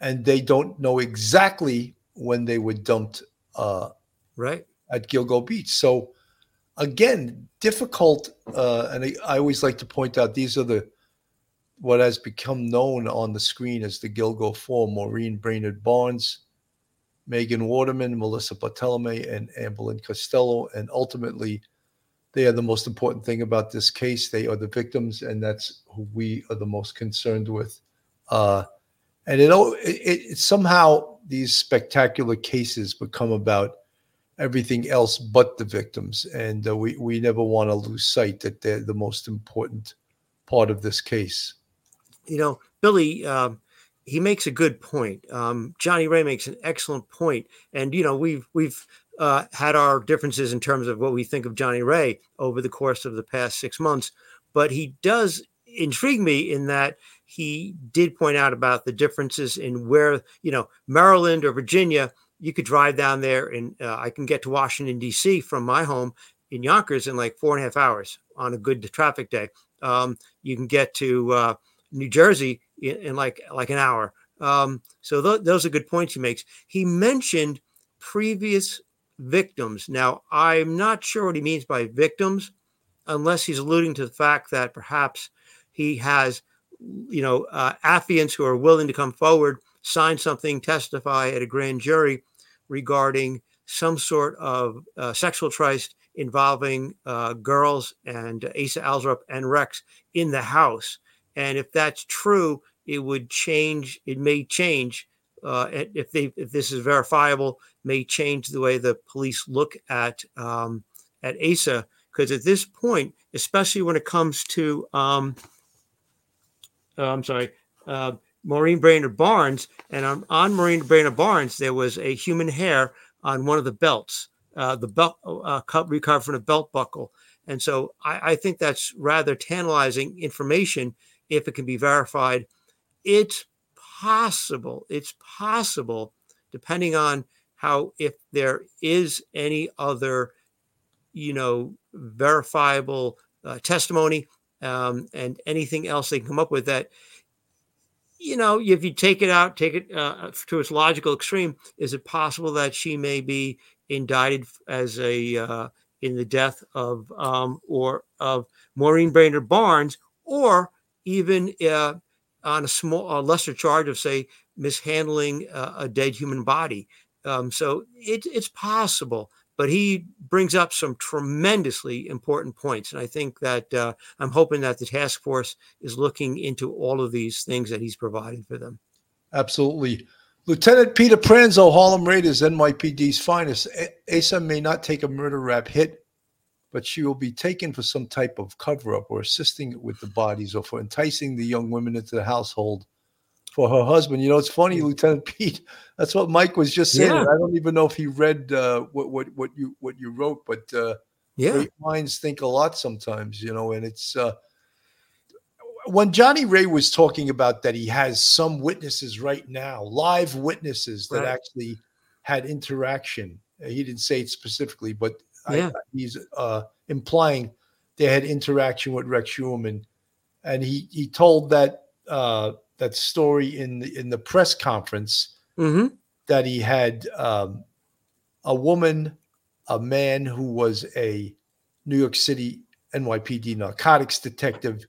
and they don't know exactly when they were dumped uh, right at Gilgo Beach. So again, difficult. Uh, and I, I always like to point out these are the what has become known on the screen as the Gilgo Four: Maureen Brainerd Barnes, Megan Waterman, Melissa Barthelemy, and Amberlynn Costello. And ultimately, they are the most important thing about this case. They are the victims, and that's who we are the most concerned with. Uh, and it, it, it somehow these spectacular cases become about everything else but the victims, and uh, we we never want to lose sight that they're the most important part of this case. You know, Billy, um, he makes a good point. Um, Johnny Ray makes an excellent point, and you know, we've we've uh, had our differences in terms of what we think of Johnny Ray over the course of the past six months, but he does intrigue me in that he did point out about the differences in where you know Maryland or Virginia. You could drive down there, and uh, I can get to Washington D.C. from my home in Yonkers in like four and a half hours on a good traffic day. um, you can get to uh, New Jersey in, in, like like an hour. Um, so th- those are good points he makes. He mentioned previous victims. Now I'm not sure what he means by victims, unless he's alluding to the fact that perhaps he has, you know, uh, affiants who are willing to come forward, sign something, testify at a grand jury regarding some sort of uh, sexual tryst involving uh, girls and Asa Alsrup and Rex in the house. And if that's true, it would change. It may change uh, if they if this is verifiable. May change the way the police look at um, at Asa because at this point, especially when it comes to um, uh, I'm sorry, uh, Maureen Brainerd Barnes, and on, on Maureen Brainerd Barnes, there was a human hair on one of the belts uh, the belt uh, recovered from a belt buckle. And so I, I, think that's rather tantalizing information if it can be verified. It's possible, it's possible, depending on how, if there is any other, you know, verifiable uh, testimony um, and anything else they can come up with that you know, if you take it out, take it uh, to its logical extreme, is it possible that she may be indicted as a uh, in the death of um, or of Maureen Brainerd Barnes, or even uh, on a small, a lesser charge of say mishandling uh, a dead human body. Um, so it, it's possible, but he brings up some tremendously important points, and I think that uh, I'm hoping that the task force is looking into all of these things that he's providing for them. Absolutely. Lieutenant Peter Pranzo, Harlem Raiders, NYPD's finest. Asa may not take a murder rap hit, but she will be taken for some type of cover up or assisting with the bodies or for enticing the young women into the household for her husband. You know, it's funny, Lieutenant Pete. That's what Mike was just saying. Yeah. I don't even know if he read uh, what what what you what you wrote, but uh, yeah, great minds think a lot sometimes. You know, and it's. Uh, when Johnny Ray was talking about that he has some witnesses right now, live witnesses that right. actually had interaction. He didn't say it specifically, but yeah. I, he's uh, implying they had interaction with Rex Heuermann, and he he told that uh, that story in the in the press conference mm-hmm. that he had um, a woman, a man who was a New York City NYPD narcotics detective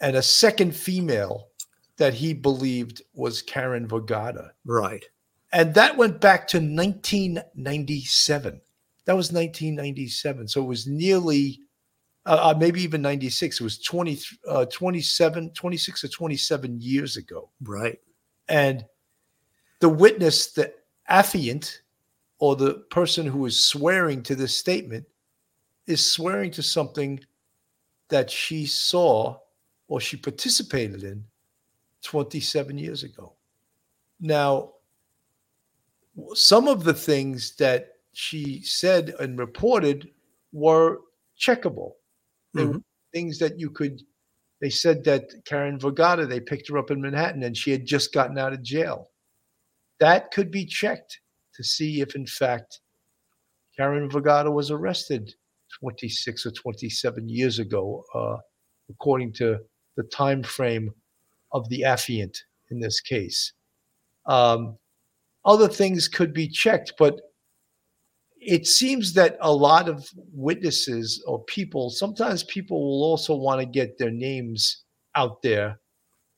and a second female that he believed was Karen Vergata. Right. And that went back to 1997. That was 1997. So it was nearly, uh, uh maybe even 96. It was 20, uh, 27, 26 or 27 years ago. Right. And the witness, the affiant, or the person who is swearing to this statement, is swearing to something that she saw or she participated in 27 years ago. Now, some of the things that she said and reported were checkable. They mm-hmm. were things that you could, they said that Karen Vergata, they picked her up in Manhattan and she had just gotten out of jail. That could be checked to see if, in fact, Karen Vergata was arrested 26 or 27 years ago, uh, according to the time frame of the affiant in this case. Um, other things could be checked, but it seems that a lot of witnesses or people, sometimes people will also want to get their names out there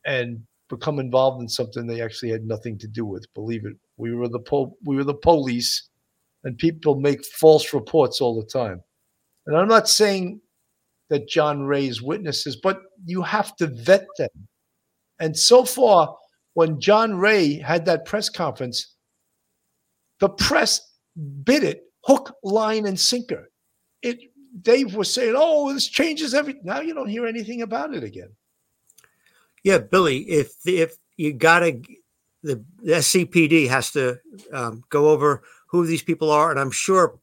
and become involved in something they actually had nothing to do with. Believe it, we were the po- we were the police, and people make false reports all the time. And I'm not saying that John Ray's witnesses, but you have to vet them. And so far, when John Ray had that press conference, the press bit it hook, line, and sinker. It Dave was saying, "Oh, this changes everything." Now you don't hear anything about it again. Yeah, Billy, if if you gotta, the, the SCPD has to um, go over who these people are, and I'm sure,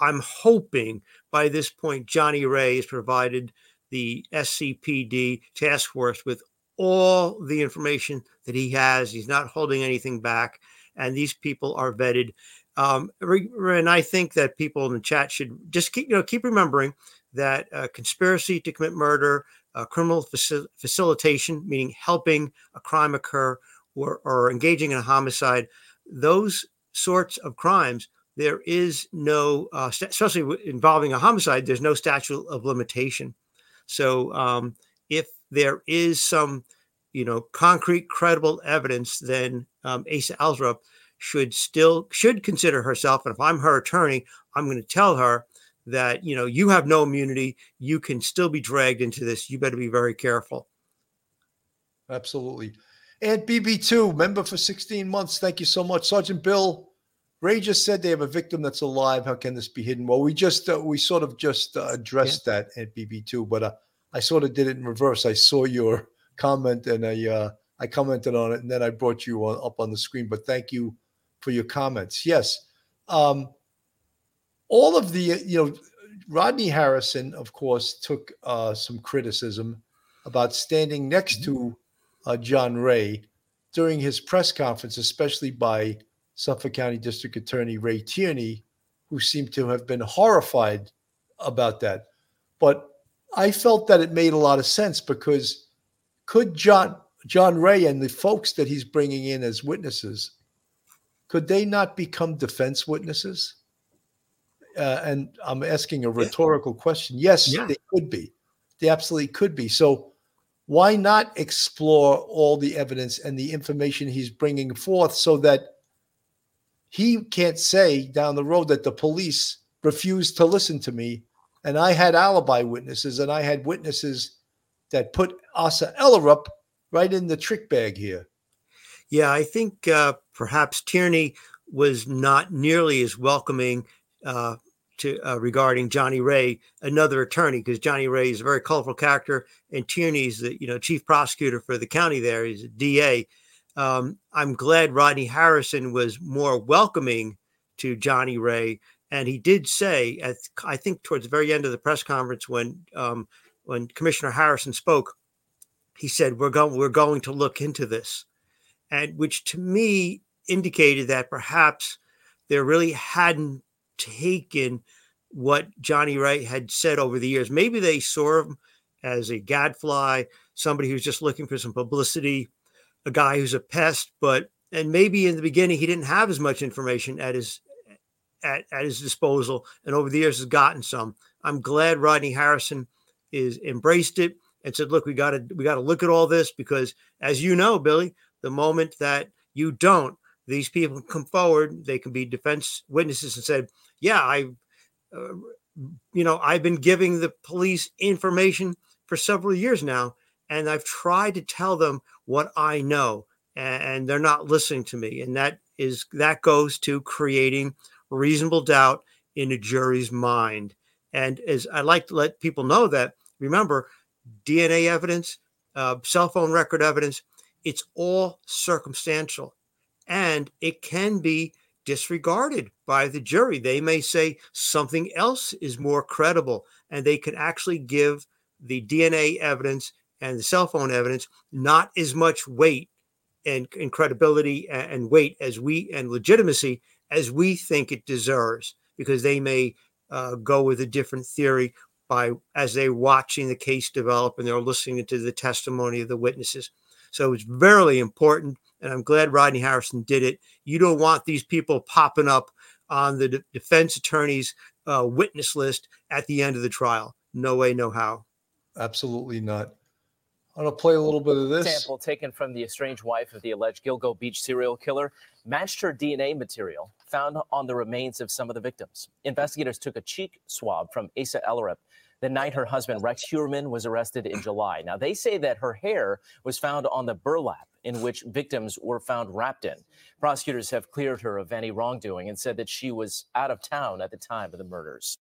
I'm hoping by this point, Johnny Ray has provided the SCPD task force with all the information that he has. He's not holding anything back, and these people are vetted. Um, and I think that people in the chat should just keep, you know, keep remembering that uh, conspiracy to commit murder, uh, criminal facil- facilitation, meaning helping a crime occur or, or engaging in a homicide, those sorts of crimes, there is no, uh, especially involving a homicide, there's no statute of limitation. So um, if there is some, you know, concrete, credible evidence, then um, Asa Ellerup should still should consider herself. And if I'm her attorney, I'm going to tell her that you know you have no immunity. You can still be dragged into this. You better be very careful. Absolutely. And BB2, member for 16 months. Thank you so much. Sergeant Bill, Ray just said they have a victim that's alive. How can this be hidden? Well, we just, uh, we sort of just uh, addressed yeah. that at BB2, but uh, I sort of did it in reverse. I saw your comment and I, uh, I commented on it and then I brought you on, up on the screen. But thank you for your comments. Yes. Um, all of the, you know, Rodney Harrison, of course, took uh, some criticism about standing next to uh, John Ray during his press conference, especially by Suffolk County District Attorney Ray Tierney, who seemed to have been horrified about that. But I felt that it made a lot of sense because could John John Ray and the folks that he's bringing in as witnesses could they not become defense witnesses? Uh, and I'm asking a rhetorical yeah. question. Yes, yeah. they could be. They absolutely could be. So why not explore all the evidence and the information he's bringing forth so that he can't say down the road that the police refused to listen to me and I had alibi witnesses and I had witnesses that put Asa Ellerup right in the trick bag here. Yeah, I think uh, perhaps Tierney was not nearly as welcoming uh, to uh, regarding Johnny Ray, another attorney, because Johnny Ray is a very colorful character, and Tierney's the you know chief prosecutor for the county. There, he's a DA. Um, I'm glad Rodney Harrison was more welcoming to Johnny Ray, and he did say, at, I think towards the very end of the press conference when um, when Commissioner Harrison spoke, he said, "We're going we're going to look into this." And which to me indicated that perhaps they really hadn't taken what Johnny Wright had said over the years. Maybe they saw him as a gadfly, somebody who's just looking for some publicity, a guy who's a pest, but and maybe in the beginning he didn't have as much information at his at, at his disposal and over the years has gotten some. I'm glad Rodney Harrison is embraced it and said, look, we gotta we gotta look at all this because as you know, Billy, the moment that you don't, these people come forward. They can be defense witnesses and said, "Yeah, I, uh, you know, I've been giving the police information for several years now, and I've tried to tell them what I know, and they're not listening to me." And that is that goes to creating reasonable doubt in a jury's mind. And as I like to let people know that, remember, DNA evidence, uh, cell phone record evidence it's all circumstantial and it can be disregarded by the jury. They may say something else is more credible and they can actually give the DNA evidence and the cell phone evidence not as much weight and, and credibility and, and weight as we and legitimacy as we think it deserves because they may uh, go with a different theory by as they're watching the case develop and they're listening to the testimony of the witnesses. So it's very important. And I'm glad Rodney Harrison did it. You don't want these people popping up on the de- defense attorney's uh, witness list at the end of the trial. No way, no how. Absolutely not. I'm going to play a little bit of this. Sample taken from the estranged wife of the alleged Gilgo Beach serial killer matched her DNA material found on the remains of some of the victims. Investigators took a cheek swab from Asa Ellerup the night her husband, Rex Heuermann, was arrested in July. Now, they say that her hair was found on the burlap in which victims were found wrapped in. Prosecutors have cleared her of any wrongdoing and said that she was out of town at the time of the murders.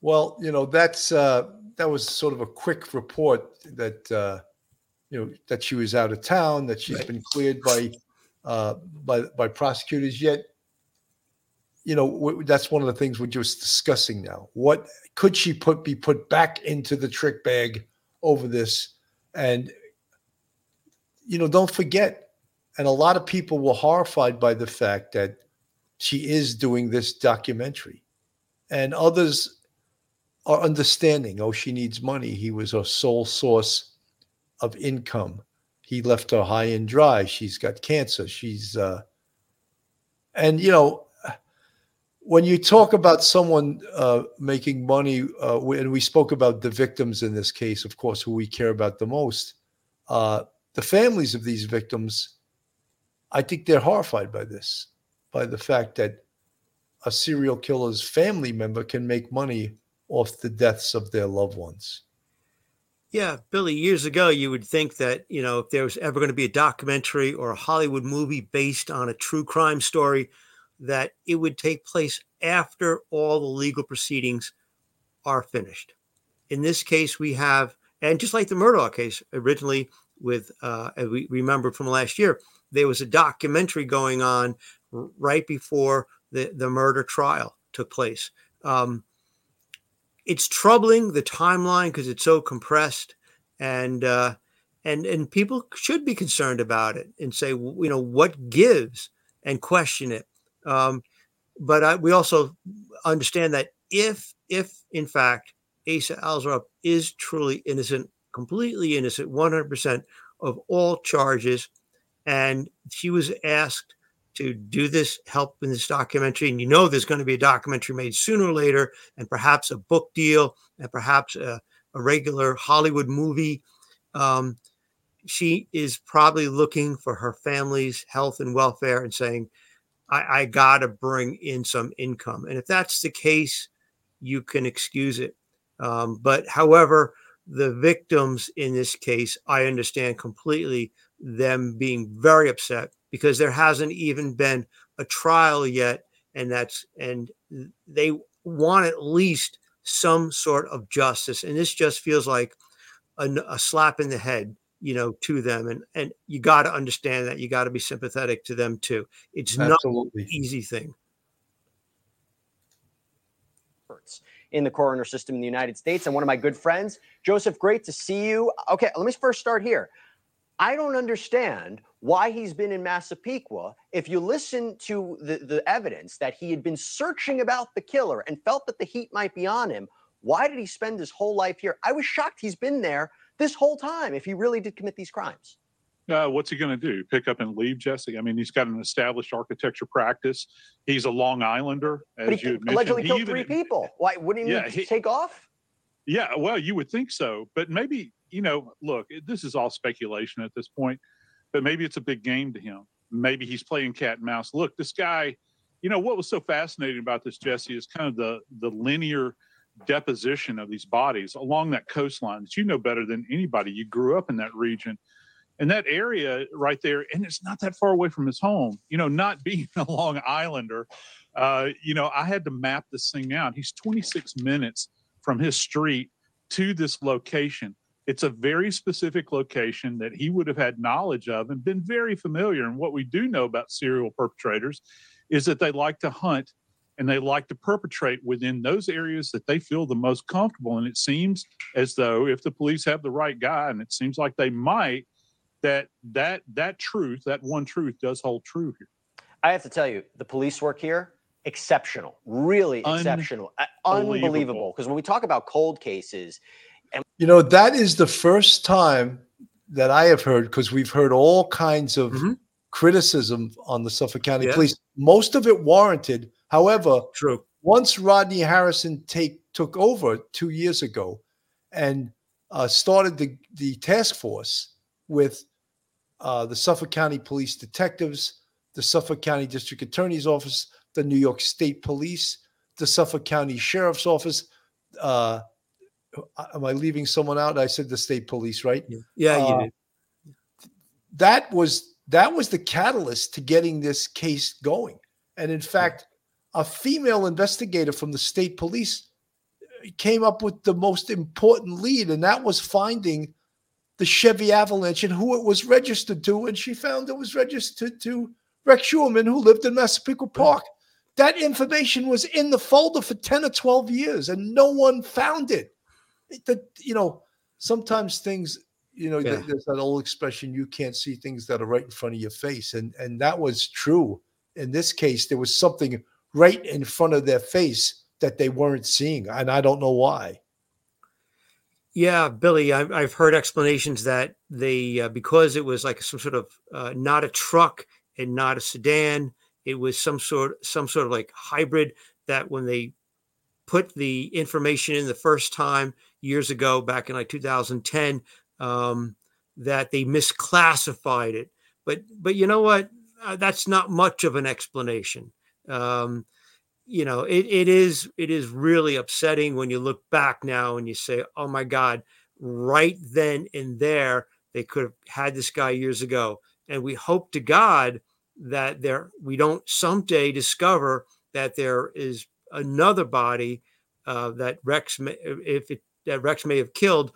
Well, you know, that's uh, that was sort of a quick report that uh, you know that she was out of town, that she's right. been cleared by uh, by by prosecutors. Yet you know that's one of the things we're just discussing now what could she put be put back into the trick bag over this and you know don't forget and a lot of people were horrified by the fact that she is doing this documentary and others are understanding. Oh, she needs money. He was her sole source of income. He left her high and dry. She's got cancer. She's, uh, and you know, when you talk about someone uh, making money, uh, and we spoke about the victims in this case, of course, who we care about the most, uh, the families of these victims, I think they're horrified by this, by the fact that a serial killer's family member can make money off the deaths of their loved ones. Yeah, Billy, years ago, you would think that, you know, if there was ever going to be a documentary or a Hollywood movie based on a true crime story, that it would take place after all the legal proceedings are finished. In this case, we have, and just like the Murdaugh case originally, with, uh, we remember from last year, there was a documentary going on right before the, the murder trial took place. Um, it's troubling the timeline because it's so compressed and uh, and and people should be concerned about it and say you know what gives and question it um, but I, we also understand that if if in fact Asa Ellerup is truly innocent completely innocent 100% of all charges and she was asked to do this help in this documentary. And you know there's going to be a documentary made sooner or later, and perhaps a book deal, and perhaps a, a regular Hollywood movie. Um, she is probably looking for her family's health and welfare and saying, I, I got to bring in some income. And if that's the case, you can excuse it. Um, but however, the victims in this case, I understand completely them being very upset because there hasn't even been a trial yet and that's and they want at least some sort of justice and this just feels like a, a slap in the head you know to them and and you got to understand that you got to be sympathetic to them too it's Absolutely. not an easy thing in the coroner system in the United States and one of my good friends. Joseph, great to see you. Okay, let me first start here. I don't understand why he's been in Massapequa. If you listen to the, the evidence that he had been searching about the killer and felt that the heat might be on him, why did he spend his whole life here? I was shocked he's been there this whole time if he really did commit these crimes. Uh, what's he going to do? Pick up and leave, Jesse? I mean, he's got an established architecture practice. He's a Long Islander, as but he you allegedly killed even, three people. Why wouldn't Yeah, he, he- take off? Yeah, well, you would think so, but maybe you know. Look, this is all speculation at this point, but maybe it's a big game to him. Maybe he's playing cat and mouse. Look, this guy. You know what was so fascinating about this, Jesse, is kind of the the linear deposition of these bodies along that coastline that you know better than anybody. You grew up in that region, and that area right there, and it's not that far away from his home. You know, not <laughs> being a Long Islander, uh, you know, I had to map this thing out. He's 26 minutes from his street to this location. It's a very specific location that he would have had knowledge of and been very familiar. And what we do know about serial perpetrators is that they like to hunt and they like to perpetrate within those areas that they feel the most comfortable. And it seems as though if the police have the right guy, and it seems like they might, that that that truth, that one truth, does hold true here. I have to tell you, the police work here exceptional, really exceptional, uh, Unbelievable. unbelievable. Because when we talk about cold cases, and You know, that is the first time that I have heard because we've heard all kinds of criticism on the Suffolk County Yeah. Police. Most of it warranted. However, true. Once Rodney Harrison take took over two years ago, and uh, started the the task force with uh, the Suffolk County Police detectives, the Suffolk County District Attorney's Office, the New York State Police, the Suffolk County Sheriff's Office. Uh, am I leaving someone out? I said the state police, right? Yeah, you Uh, did. That was that was the catalyst to getting this case going. And in fact, a female investigator from the state police came up with the most important lead, and that was finding the Chevy Avalanche and who it was registered to. And she found it was registered to Rex Heuermann, who lived in Massapequa Park. That information was in the folder for 10 or 12 years, and no one found it. The- you know, sometimes things, you know, Yeah. there's that old expression, you can't see things that are right in front of your face. And and that was true. In this case, there was something right in front of their face that they weren't seeing, and I don't know why. Yeah, Billy, I've, I've heard explanations that they, uh, because it was like some sort of uh, not a truck and not a sedan, it was some sort, some sort of like hybrid. That when they put the information in the first time years ago, back in like 2010, um, that they misclassified it. But, but you know what? Uh, that's not much of an explanation. Um, you know it, it is it is really upsetting when you look back now and you say oh my god right then and there they could have had this guy years ago. And we hope to god that there we don't someday discover that there is another body uh, that rex may, if it that rex may have killed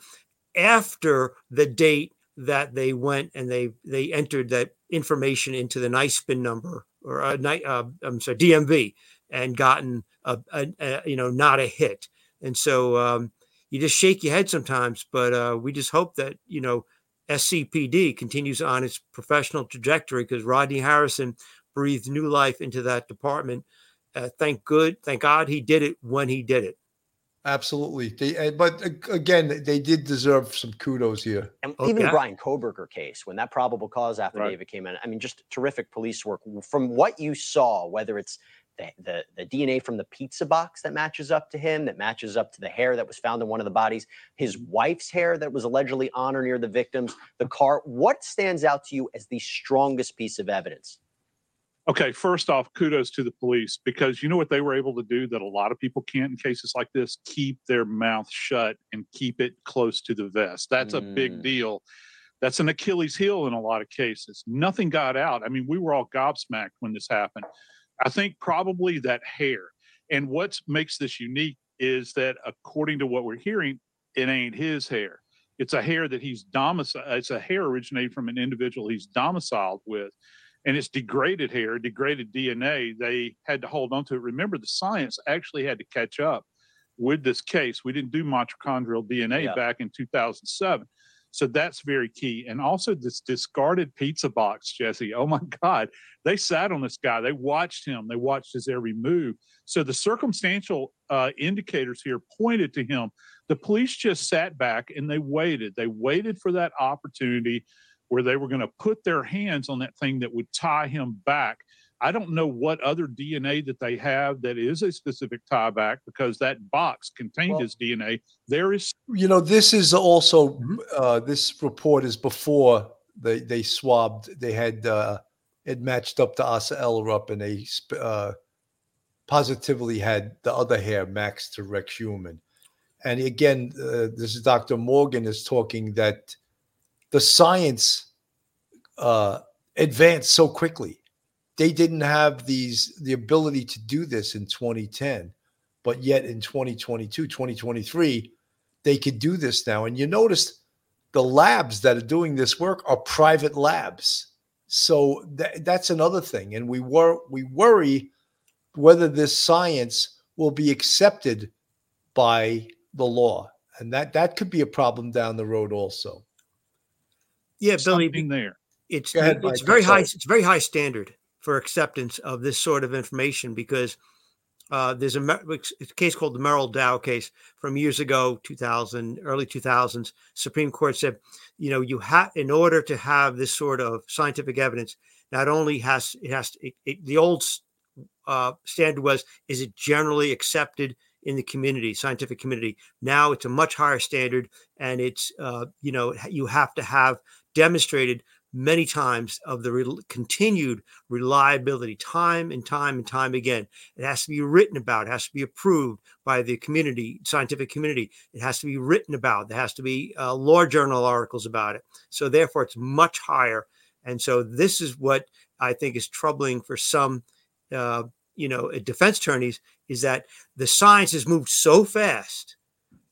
after the date that they went and they they entered that information into the NYSPIN number or a night uh, i'm sorry dmv and gotten a, a, a, you know not a hit. And so um, you just shake your head sometimes but uh, we just hope that you know scpd continues on its professional trajectory because rodney harrison breathed new life into that department. Uh, thank good thank god he did it when he did it Absolutely. They, eh, but again, they did deserve some kudos here. And oh, even the Bryan Kohberger case, when that probable cause affidavit right. came in, I mean, just terrific police work. From what you saw, whether it's the, the, the DNA from the pizza box that matches up to him, that matches up to the hair that was found in one of the bodies, his wife's hair that was allegedly on or near the victims, the car. What stands out to you as the strongest piece of evidence? Okay, first off, kudos to the police because you know what they were able to do that a lot of people can't in cases like this keep their mouth shut and keep it close to the vest. That's mm. a big mm. deal. That's an Achilles heel in a lot of cases. Nothing got out. I mean, we were all gobsmacked when this happened. I think probably that hair. And what makes this unique is that according to what we're hearing, it ain't his hair. It's a hair that he's domiciled. It's a hair originated from an individual he's domiciled with, and it's degraded hair, degraded DNA. They had to hold on to it. Remember, the science actually had to catch up with this case. We didn't do mitochondrial DNA yeah. back in 2007. So that's very key. And also this discarded pizza box, Jesse. Oh my <laughs> God. They sat on this guy. They watched him. They watched his every move. So the circumstantial uh, indicators here pointed to him. The police just sat back and they waited. They waited for that opportunity where they were going to put their hands on that thing that would tie him back. I don't know what other DNA that they have that is a specific tie back because that box contained well, his DNA. There is, you know, this is also uh, this report is before they they swabbed. They had uh, it matched up to Asa Ellerup, and they uh, positively had the other hair maxed to Rex Heuermann. And again, uh, this is Dr. Morgan is talking that the science uh, advanced so quickly. They didn't have these the ability to do this in 2010 but yet in 2022 2023 they could do this now. And you notice the labs that are doing this work are private labs. So th- that's another thing. And we were we worry whether this science will be accepted by the law. And that that could be a problem down the road also yeah billy being there it's ahead, it's very high it's very high standard for acceptance of this sort of information because uh, there's a, a, case called the Merrell Dow case from years ago, 2000, early 2000s. Supreme Court said, you know, you have in order to have this sort of scientific evidence, not only has it has to, it, it, the old uh, standard was is it generally accepted in the community, scientific community. Now it's a much higher standard, and it's uh, you know you have to have demonstrated many times of the re- continued reliability time and time and time again. It has to be written about, it has to be approved by the community, scientific community. It has to be written about, there has to be uh, law journal articles about it. So, therefore, it's much higher. And so, this is what I think is troubling for some. Uh, you know, defense attorneys is that the science has moved so fast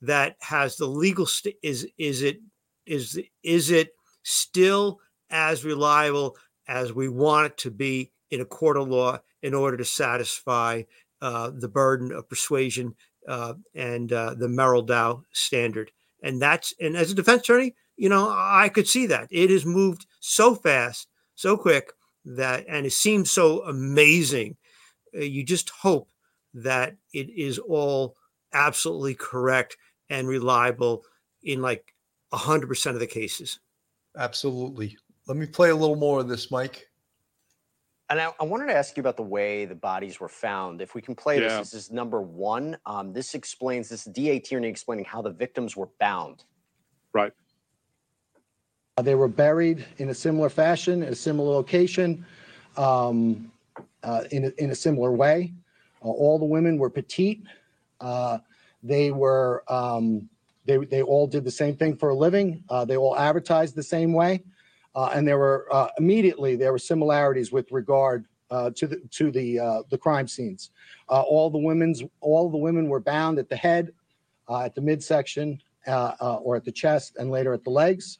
that has the legal st- is is it is is it still as reliable as we want it to be in a court of law in order to satisfy uh, the burden of persuasion uh, and uh, the Merrell Dow standard. And that's, and as a defense attorney, you know, I could see that it has moved so fast, so quick that, and it seems so amazing. Uh, you just hope that it is all absolutely correct and reliable in like 100% of the cases. Absolutely. Let me play a little more of this, Mike. And I, I wanted to ask you about the way the bodies were found. If we can play Yeah. this, this is number one. Um, this explains this DA Tierney explaining how the victims were bound. Right. Uh, They were buried in a similar fashion, in a similar location, um, uh, in, a, in a similar way. Uh, all the women were petite. Uh, they were, um, they, they all did the same thing for a living. Uh, they all advertised the same way. Uh, and there were uh, immediately there were similarities with regard uh, to the to the uh, the crime scenes. Uh, all the women's all the women were bound at the head, at the midsection, or at the chest, and later at the legs.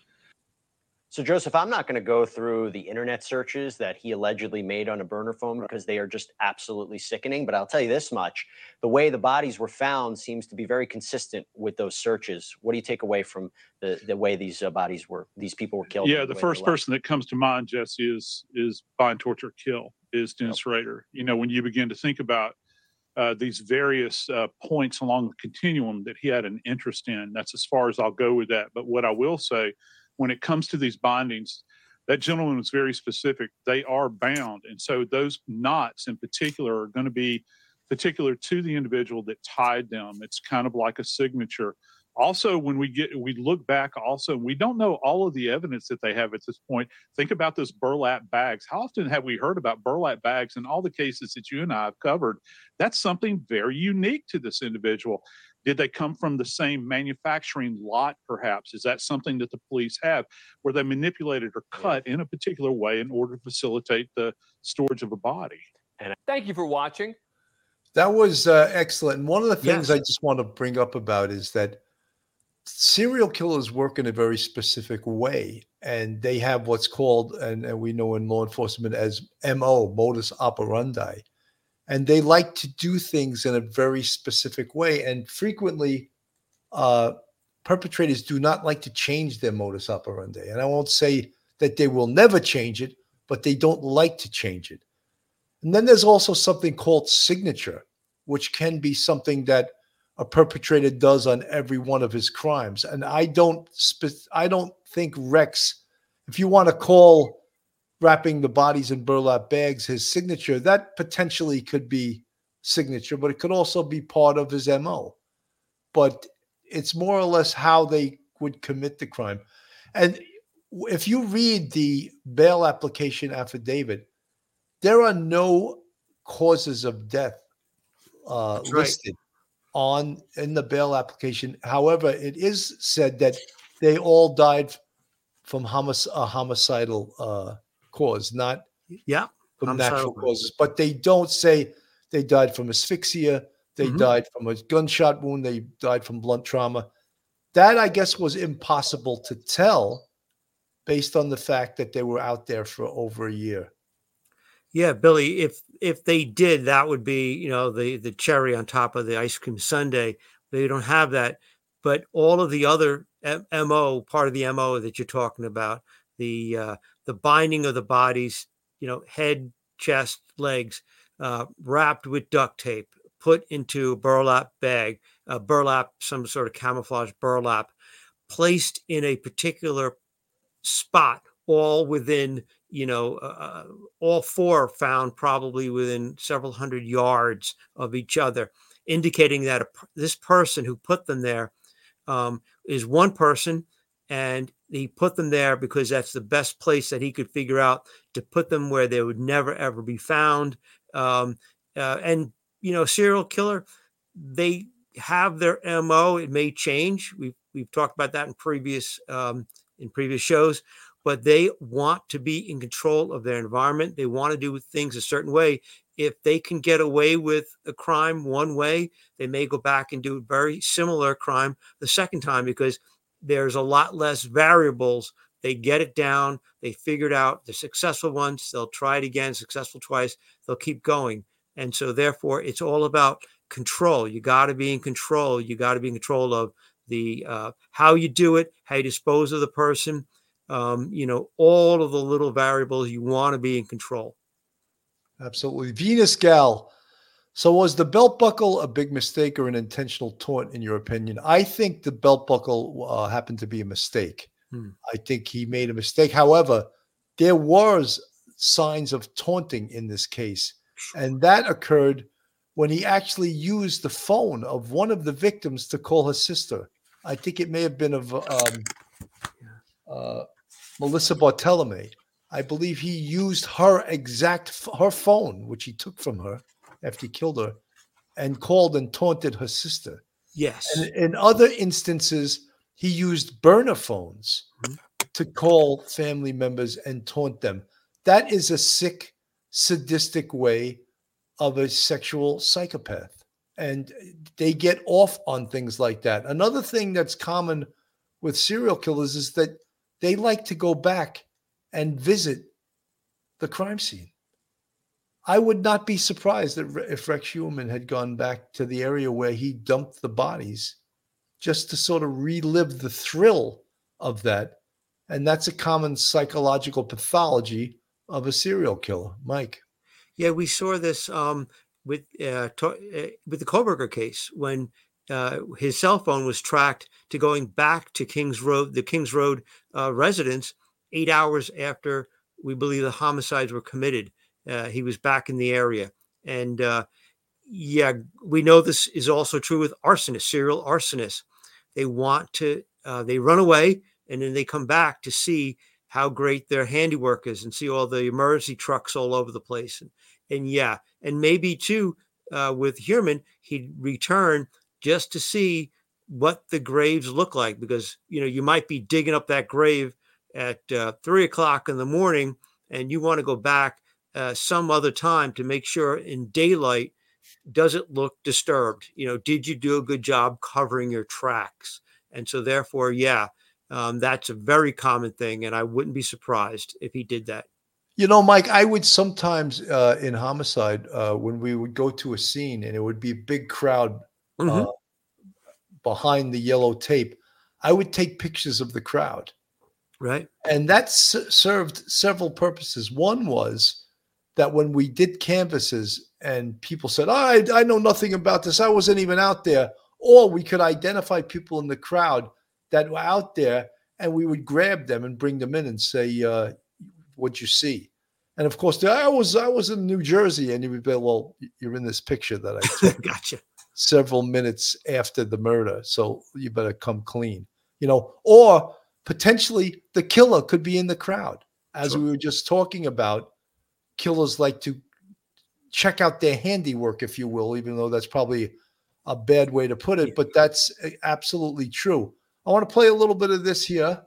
So, Joseph, I'm not going to go through the internet searches that he allegedly made on a burner phone because they are just absolutely sickening. But I'll tell you this much the way the bodies were found seems to be very consistent with those searches. What do you take away from the, the way these uh, bodies were, these people were killed? Yeah, and the first person that comes to mind, Jesse, is is bind, torture, kill is Dennis Rader. You know, when you begin to think about uh, these various uh, points along the continuum that he had an interest in, that's as far as I'll go with that. But what I will say, when it comes to these bindings, that gentleman was very specific. They are bound, and so those knots in particular are going to be particular to the individual that tied them. It's kind of like a signature. Also when we get we look back also we don't know all of the evidence that they have at this point. Think about those burlap bags. How often have we heard about burlap bags in all the cases that you and i have covered? That's something very unique to this individual did they come from the same manufacturing lot perhaps is that something that the police have where they manipulated or cut in a particular way in order to facilitate the storage of a body and Thank you for watching. That was uh, excellent. And one of the things Yes. I just want to bring up about is that serial killers work in a very specific way, and they have what's called, and, and we know in law enforcement as MO, modus operandi, and they like to do things in a very specific way, and frequently, uh, perpetrators do not like to change their modus operandi. And I won't say that they will never change it, but they don't like to change it. And then there's also something called signature, which can be something that a perpetrator does on every one of his crimes. And I don't spe- I don't think Rex, if you want to call wrapping the bodies in burlap bags his signature, that potentially could be signature, but it could also be part of his MO. But it's more or less how they would commit the crime. And if you read the bail application affidavit, there are no causes of death uh, right. listed on in the bail application. However, it is said that they all died from homic- a homicidal uh, cause, not yeah from natural cause. causes. But they don't say they died from asphyxia, they Mhm. died from a gunshot wound, they died from blunt trauma. That I guess was impossible to tell based on the fact that they were out there for over a year. Yeah, Billy, if if they did, that would be, you know, the the cherry on top of the ice cream sundae. They don't have that. But all of the other M- MO, part of the MO that you're talking about, the uh, the binding of the bodies, you know, head, chest, legs, uh, wrapped with duct tape, put into a burlap bag, uh, burlap, some sort of camouflage burlap, placed in a particular spot, all within, you know, uh, all four found probably within several hundred yards of each other, indicating that a, this person who put them there um, is one person, and he put them there because that's the best place that he could figure out to put them where they would never ever be found. Um, uh, and you know, serial killer, they have their mo. It may change. We've we've talked about that in previous um, in previous shows, but they want to be in control of their environment. They want to do things a certain way. If they can get away with a crime one way, they may go back and do a very similar crime the second time because there's a lot less variables. They get it down, they figure it out. The successful ones, they'll try it again, successful twice, they'll keep going. And so, therefore, it's all about control. You got to be in control. You got to be in control of the uh, how you do it, how you dispose of the person. Um, you know, all of the little variables. You want to be in control. Absolutely. Venus Gal So was the belt buckle a big mistake or an intentional taunt, in your opinion? I think the belt buckle uh, happened to be a mistake. Hmm. I think he made a mistake. However, there was signs of taunting in this case, and that occurred when he actually used the phone of one of the victims to call her sister. I think it may have been of um, uh, Melissa Barthelemy. I believe he used her exact her phone, which he took from her after he killed her, and called and taunted her sister. Yes. And in other instances, he used burner phones mm-hmm. to call family members and taunt them. That is a sick, sadistic way of a sexual psychopath. And they get off on things like that. Another thing that's common with serial killers is that they like to go back and visit the crime scene. I would not be surprised that if Rex Heuermann had gone back to the area where he dumped the bodies just to sort of relive the thrill of that. And that's a common psychological pathology of a serial killer. Mike. Yeah, we saw this um, with uh, to, uh, with the Kohberger case when uh, his cell phone was tracked to going back to Kings Road, the Kings Road uh, residence, eight hours after we believe the homicides were committed. Uh, he was back in the area, and uh, yeah, we know this is also true with arsonists, serial arsonists. They want to, uh, they run away, and then they come back to see how great their handiwork is, and see all the emergency trucks all over the place, and and yeah, and maybe too uh, with Heuermann, he'd return just to see what the graves look like because you know you might be digging up that grave at uh, three o'clock in the morning and you want to go back uh, some other time to make sure in daylight does it look disturbed. You know did you do a good job covering your tracks? And so therefore yeah um, that's a very common thing and i wouldn't be surprised if he did that. You know, Mike, I would sometimes uh, in homicide uh, when we would go to a scene and it would be a big crowd uh, behind the yellow tape. I would take pictures of the crowd, right. And that s- served several purposes. One was that when we did canvases and people said, "Oh, I, I know nothing about this. I wasn't even out there," or we could identify people in the crowd that were out there, and we would grab them and bring them in and say, uh, "What'd you see?" And of course, I was I was in New Jersey, and you would be, "Well, you're in this picture that I <laughs> took gotcha several minutes after the murder, so you better come clean." You know, or potentially the killer could be in the crowd, as we were just talking about. Killers like to check out their handiwork, if you will, even though that's probably a bad way to put it, but that's uh, absolutely true. I want to play a little bit of this here.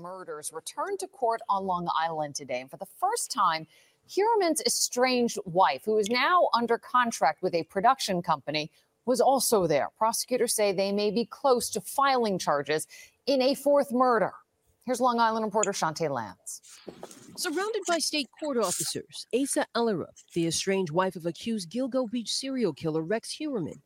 murders returned to court on Long Island today. And for the first time, Heuermann's estranged wife, who is now under contract with a production company, was also there. Prosecutors say they may be close to filing charges in a fourth murder. Here's Long Island reporter Shantae Lance. Surrounded by state court officers, Asa Ellerup, the estranged wife of accused Gilgo Beach serial killer Rex Heuermann,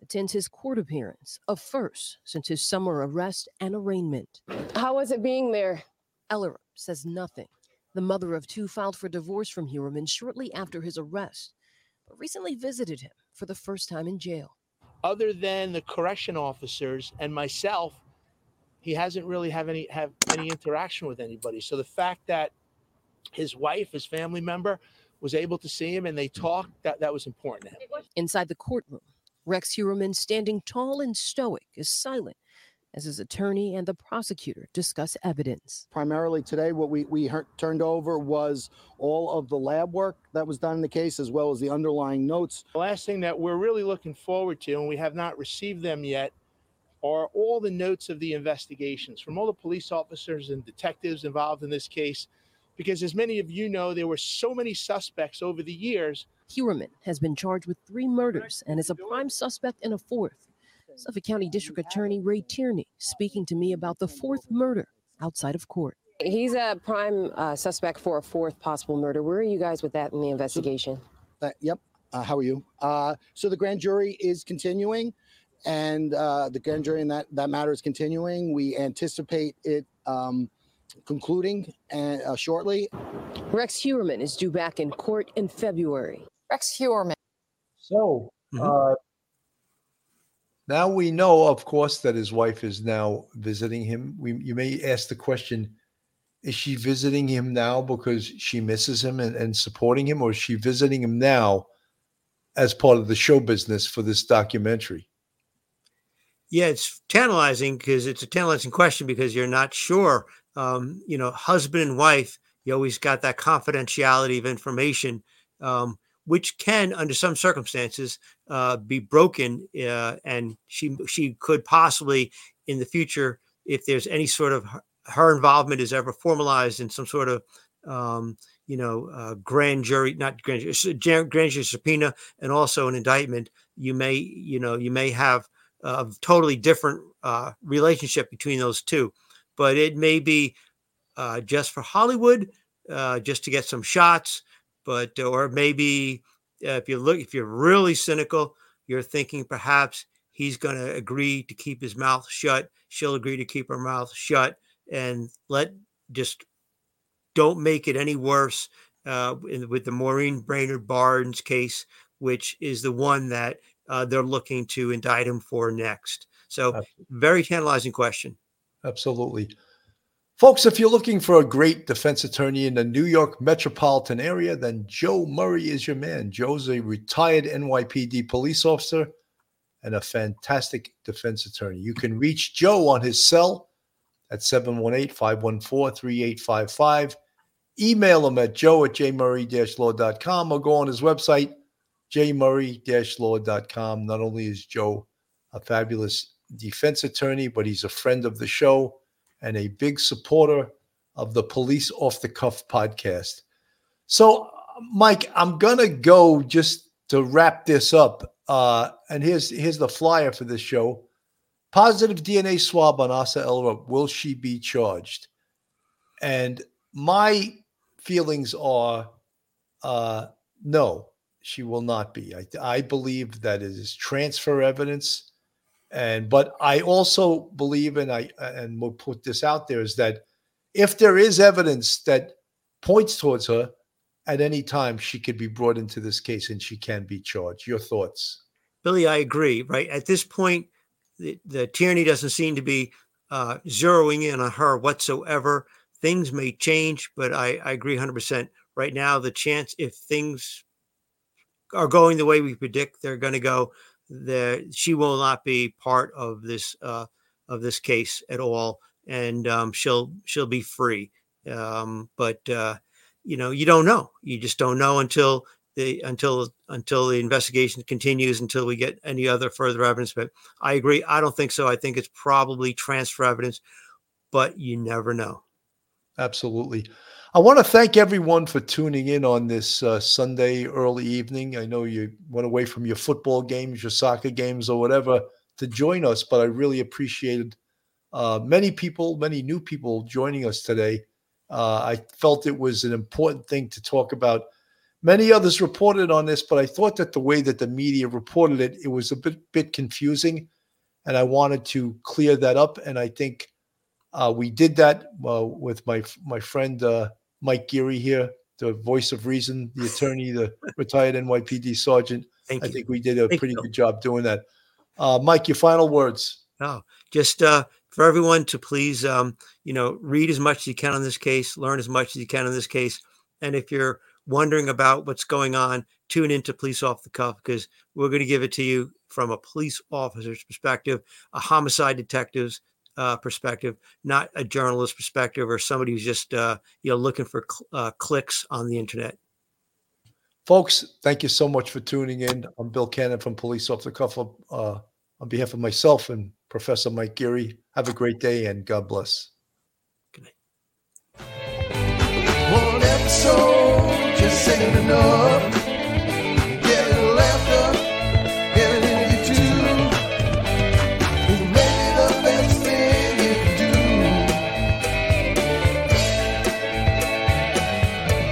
attends his court appearance, a first since his summer arrest and arraignment. How was it being there? Ellerup says nothing. The mother of two filed for divorce from Heuermann shortly after his arrest, but recently visited him for the first time in jail. other than the correction officers and myself, he hasn't really have any have any interaction with anybody. So the fact that his wife, his family member, was able to see him and they talked, that that was important to him. Inside the courtroom, Rex Heuermann, standing tall and stoic, is silent as his attorney and the prosecutor discuss evidence. Primarily today, what we, we heard, turned over was all of the lab work that was done in the case, as well as the underlying notes. The last thing that we're really looking forward to, and we have not received them yet, are all the notes of the investigations from all the police officers and detectives involved in this case. Because as many of you know, there were so many suspects over the years Heuermann has been charged with three murders and is a prime suspect in a fourth. Suffolk County District Attorney Ray Tierney speaking to me about the fourth murder outside of court. He's a prime uh, suspect for a fourth possible murder. Where are you guys with that in the investigation? Uh, yep. Uh, how are you? Uh, so the grand jury is continuing, and uh, the grand jury in that that matter is continuing. We anticipate it um, concluding and, uh, shortly. Rex Heuermann is due back in court in February. Rex Heuermann. So uh, now we know, of course, that his wife is now visiting him. We, you may ask the question is she visiting him now because she misses him and, and supporting him, or is she visiting him now as part of the show business for this documentary? Yeah, it's tantalizing because it's a tantalizing question because you're not sure. Um, you know, husband and wife, you always got that confidentiality of information, um, which can, under some circumstances, uh, be broken. Uh, and she she could possibly, in the future, if there's any sort of her- her involvement is ever formalized in some sort of um, you know, uh, grand jury, not grand jury, grand jury subpoena, and also an indictment, you may, you know, you may have a totally different uh, relationship between those two. But it may be uh, just for Hollywood, uh, just to get some shots. But or maybe uh, if you look, if you're really cynical, you're thinking perhaps he's going to agree to keep his mouth shut. She'll agree to keep her mouth shut and let just don't make it any worse uh, with the Maureen Brainard Barnes case, which is the one that uh, they're looking to indict him for next. So, very tantalizing question. Absolutely. Folks, if you're looking for a great defense attorney in the New York metropolitan area, then Joe Murray is your man. Joe's a retired NYPD police officer and a fantastic defense attorney. You can reach Joe on his cell at 718 514 3855. Email him at joe at jmurray-law.com or go on his website, jmurray-law.com. Not only is Joe a fabulous defense attorney, but he's a friend of the show and a big supporter of the Police Off the Cuff podcast. So, Mike, I'm gonna go just to wrap this up. Uh, and here's here's the flyer for this show. Positive DNA swab on Asa Ellerup. Will she be charged? And my feelings are uh, no, she will not be. I, I believe that it is transfer evidence. And but I also believe, and I and we'll put this out there, is that if there is evidence that points towards her at any time, she could be brought into this case and she can be charged. Your thoughts? Billy, I agree. Right at this point, the, the Tierney doesn't seem to be uh, zeroing in on her whatsoever. Things may change, but I, I agree 100%. Right now, the chance if things are going the way we predict they're going to go, the she will not be part of this uh, of this case at all, and um, she'll she'll be free. Um, but uh, you know, you don't know. You just don't know until the until until the investigation continues until we get any other further evidence. But I agree. I don't think so. I think it's probably transfer evidence, but you never know. Absolutely. I want to thank everyone for tuning in on this uh, Sunday early evening. I know you went away from your football games, your soccer games, or whatever to join us, but I really appreciated uh, many people, many new people joining us today. Uh, I felt it was an important thing to talk about. Many others reported on this, but I thought that the way that the media reported it, it was a bit bit confusing, and I wanted to clear that up. And I think uh, we did that uh, with my my friend uh, Mike Geary here, the voice of reason, the <laughs> attorney, the retired NYPD sergeant. Thank I you. think we did a Thank pretty you. good job doing that. Uh, Mike, your final words. No, just uh, for everyone to please, um, you know, read as much as you can on this case, learn as much as you can on this case, and if you're wondering about what's going on, tune into Police Off the Cuff because we're going to give it to you from a police officer's perspective, a homicide detective's uh, perspective, not a journalist perspective or somebody who's just uh, you know looking for cl- uh, clicks on the internet. Folks, thank you so much for tuning in. I'm Bill Cannon from Police Off the Cuff. Uh, on behalf of myself and Professor Mike Geary, have a great day and God bless. One episode just ain't enough.